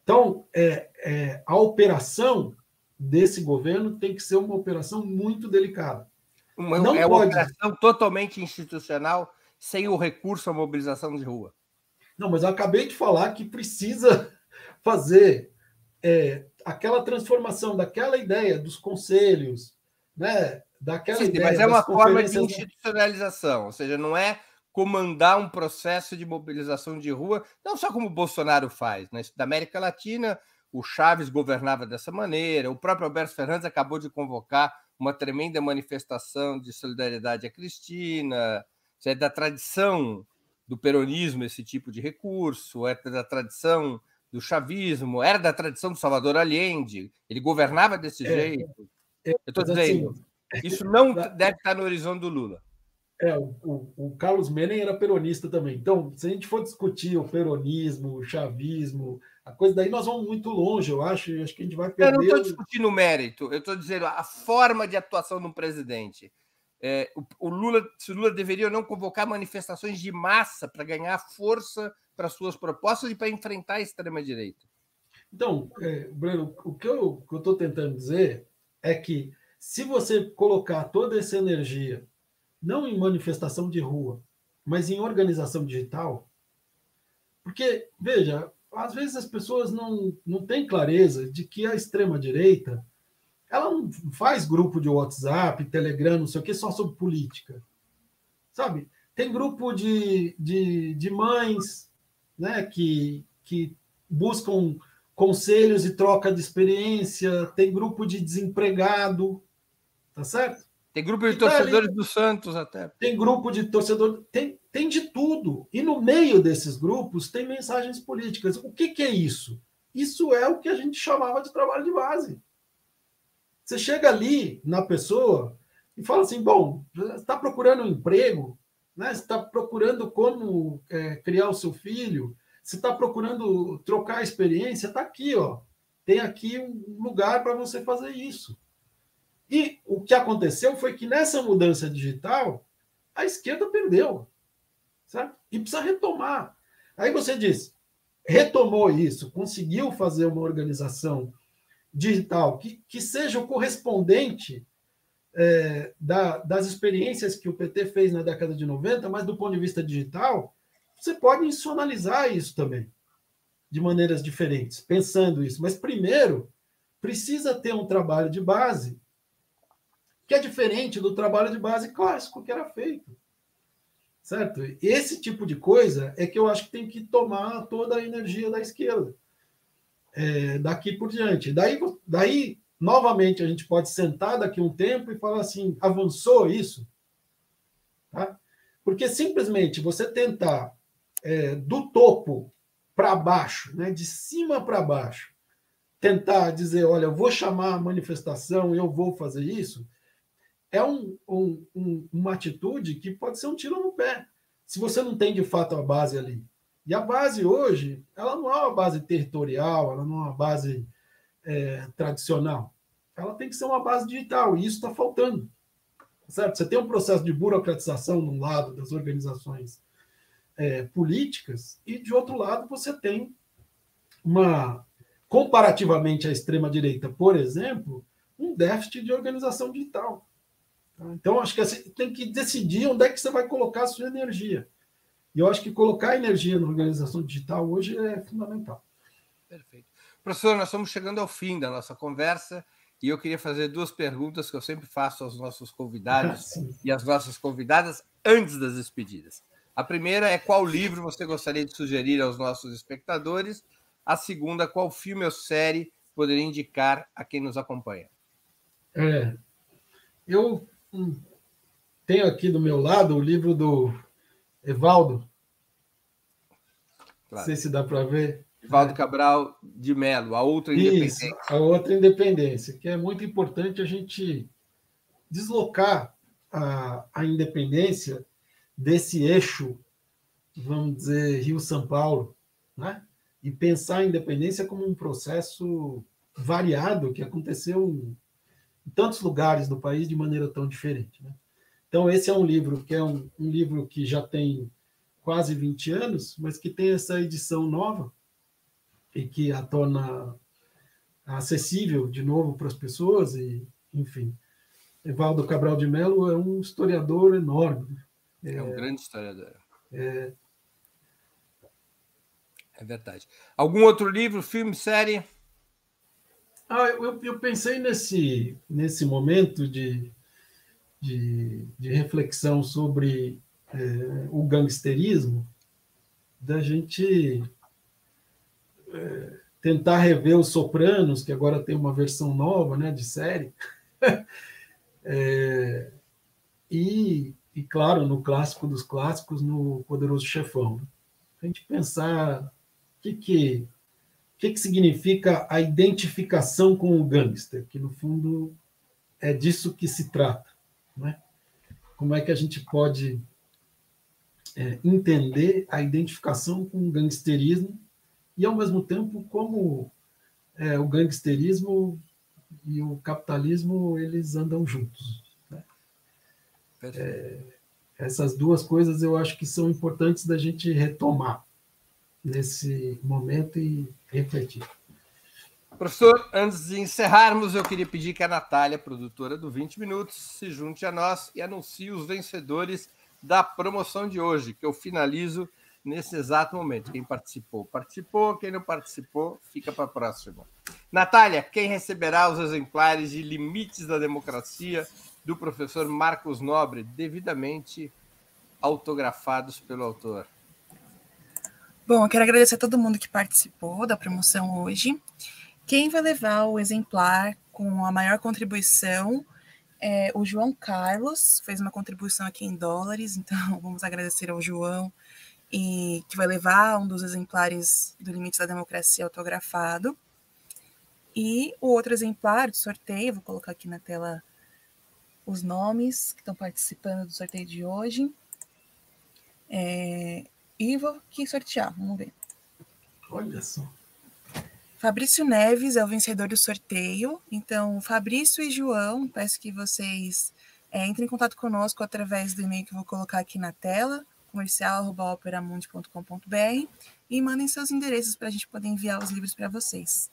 Então, é, é, a operação desse governo tem que ser uma operação muito delicada. Uma, não é pode... uma operação totalmente institucional, sem o recurso à mobilização de rua. Não, mas eu acabei de falar que precisa [LAUGHS] fazer é, aquela transformação daquela ideia dos conselhos, né? Daquela Sim, ideia. Mas é uma forma de institucionalização, ou seja, não é comandar um processo de mobilização de rua, não só como o Bolsonaro faz, né? Da América Latina, o Chaves governava dessa maneira, o próprio Alberto Fernandes acabou de convocar uma tremenda manifestação de solidariedade à Cristina, é da tradição do peronismo esse tipo de recurso, é da tradição do chavismo, era da tradição do Salvador Allende, ele governava desse é, jeito. É, Eu estou dizendo, assim, isso não deve estar no horizonte do Lula. É, o, o, o, Carlos Menem era peronista também. Então, se a gente for discutir o peronismo, o chavismo, a coisa daí nós vamos muito longe, eu acho, acho que a gente vai perder. Eu não estou discutindo o mérito, eu estou dizendo a forma de atuação de um presidente. É, o, o, Lula, se o Lula deveria ou não convocar manifestações de massa para ganhar força para suas propostas e para enfrentar a extrema-direita. Então, é, Breno, o que eu estou tentando dizer é que se você colocar toda essa energia não em manifestação de rua, mas em organização digital. Porque, veja, às vezes as pessoas não, não têm clareza de que a extrema-direita ela não faz grupo de WhatsApp, Telegram, não sei o que, só sobre política. Sabe? Tem grupo de, de, de mães né, que, que buscam conselhos e troca de experiência, tem grupo de desempregado, tá certo? Tem grupo de torcedores do Santos até. Tem grupo de torcedores, tem, tem de tudo. E no meio desses grupos tem mensagens políticas. O que, que é isso? Isso é o que a gente chamava de trabalho de base. Você chega ali na pessoa e fala assim: bom, está procurando um emprego, né? está procurando como é, criar o seu filho, você está procurando trocar a experiência, está aqui, ó. Tem aqui um lugar para você fazer isso. E o que aconteceu foi que nessa mudança digital, a esquerda perdeu. Certo? E precisa retomar. Aí você diz, retomou isso, conseguiu fazer uma organização digital que, que seja o correspondente é, da, das experiências que o PT fez na década de 90, mas do ponto de vista digital, você pode institucionalizar isso também, de maneiras diferentes, pensando isso. Mas primeiro, precisa ter um trabalho de base que é diferente do trabalho de base clássico que era feito. Certo? Esse tipo de coisa é que eu acho que tem que tomar toda a energia da esquerda. É, daqui por diante. Daí, daí, novamente, a gente pode sentar daqui um tempo e falar assim: avançou isso? Tá? Porque simplesmente você tentar é, do topo para baixo, né, de cima para baixo, tentar dizer: olha, eu vou chamar a manifestação, eu vou fazer isso, é um, um, um, uma atitude que pode ser um tiro no pé, se você não tem de fato a base ali. E a base hoje, ela não é uma base territorial, ela não é uma base é, tradicional. Ela tem que ser uma base digital, e isso está faltando. Certo? Você tem um processo de burocratização num lado das organizações é, políticas, e de outro lado você tem uma, comparativamente à extrema-direita, por exemplo, um déficit de organização digital. Então, acho que você tem que decidir onde é que você vai colocar a sua energia. E eu acho que colocar energia na organização digital hoje é fundamental. Perfeito. Professor, nós estamos chegando ao fim da nossa conversa e eu queria fazer duas perguntas que eu sempre faço aos nossos convidados [LAUGHS] e às nossas convidadas antes das despedidas. A primeira é qual livro você gostaria de sugerir aos nossos espectadores? A segunda, qual filme ou série poderia indicar a quem nos acompanha? É, eu. Tenho aqui do meu lado o livro do Evaldo. Claro. Não sei se dá para ver. Evaldo Cabral de Mello, A Outra Independência. Isso, A Outra Independência, que é muito importante a gente deslocar a, a independência desse eixo, vamos dizer, Rio-São Paulo, né? e pensar a independência como um processo variado que aconteceu em tantos lugares do país de maneira tão diferente. Né? Então, esse é um livro que é um, um, livro que já tem quase 20 anos, mas que tem essa edição nova e que a torna acessível de novo para as pessoas e, enfim. Evaldo Cabral de Mello é um historiador enorme. É, é um grande historiador. É... é verdade. Algum outro livro, filme, série? Ah, eu, eu pensei nesse, nesse momento de, de, de reflexão sobre é, o gangsterismo, da gente é, tentar rever os Sopranos, que agora tem uma versão nova né, de série, [LAUGHS] é, e, e, claro, no clássico dos clássicos, no Poderoso Chefão. A gente pensar o que, que que, que significa a identificação com o gangster? Que, no fundo, é disso que se trata. Né? Como é que a gente pode é, entender a identificação com o gangsterismo e, ao mesmo tempo, como é, o gangsterismo e o capitalismo eles andam juntos. Né? É, essas duas coisas eu acho que são importantes da gente retomar nesse momento e refletir. Professor, antes de encerrarmos, eu queria pedir que a Natália, produtora do 20 Minutos, se junte a nós e anuncie os vencedores da promoção de hoje, que eu finalizo nesse exato momento. Quem participou, participou. Quem não participou, fica para a próxima. Natália, quem receberá os exemplares de Limites da Democracia do professor Marcos Nobre, devidamente autografados pelo autor? Bom, eu quero agradecer a todo mundo que participou da promoção hoje. Quem vai levar o exemplar com a maior contribuição é o João Carlos, fez uma contribuição aqui em dólares, então [LAUGHS] vamos agradecer ao João e que vai levar um dos exemplares do Limites da Democracia autografado. E o outro exemplar do sorteio, vou colocar aqui na tela os nomes que estão participando do sorteio de hoje. É, e vou aqui sortear, vamos ver. Olha só. Fabrício Neves é o vencedor do sorteio. Então, Fabrício e João, peço que vocês é, entrem em contato conosco através do e-mail que eu vou colocar aqui na tela comercial.operamundi.com.br e mandem seus endereços para a gente poder enviar os livros para vocês.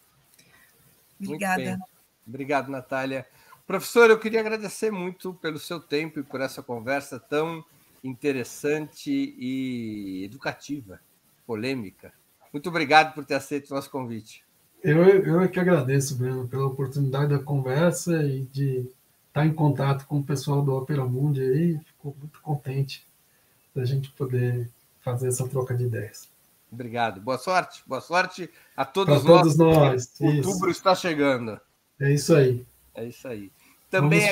Obrigada. Obrigado, Natália. Professor, eu queria agradecer muito pelo seu tempo e por essa conversa tão interessante e educativa, polêmica. Muito obrigado por ter aceito o nosso convite. Eu, eu é que agradeço, Breno, pela oportunidade da conversa e de estar em contato com o pessoal do Opera Mundi aí. Fico muito contente da gente poder fazer essa troca de ideias. Obrigado. Boa sorte. Boa sorte a todos, nós. nós. Outubro está chegando. É isso aí. É isso aí. Também,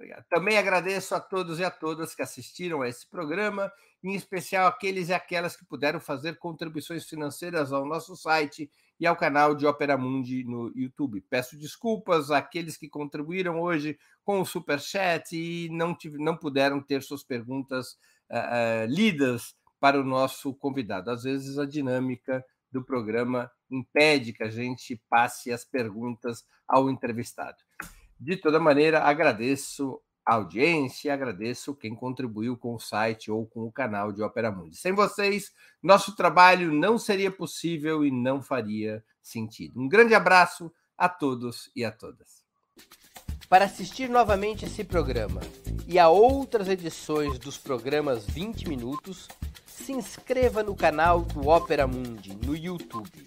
agra... Também agradeço a todos e a todas que assistiram a esse programa, em especial aqueles e aquelas que puderam fazer contribuições financeiras ao nosso site e ao canal de Opera Mundi no YouTube. Peço desculpas àqueles que contribuíram hoje com o Super Chat e não, tive, não puderam ter suas perguntas uh, uh, lidas para o nosso convidado. Às vezes a dinâmica do programa impede que a gente passe as perguntas ao entrevistado. De toda maneira, agradeço a audiência, agradeço quem contribuiu com o site ou com o canal de Opera Mundi. Sem vocês, nosso trabalho não seria possível e não faria sentido. Um grande abraço a todos e a todas. Para assistir novamente esse programa e a outras edições dos programas 20 Minutos, se inscreva no canal do Opera Mundi no YouTube.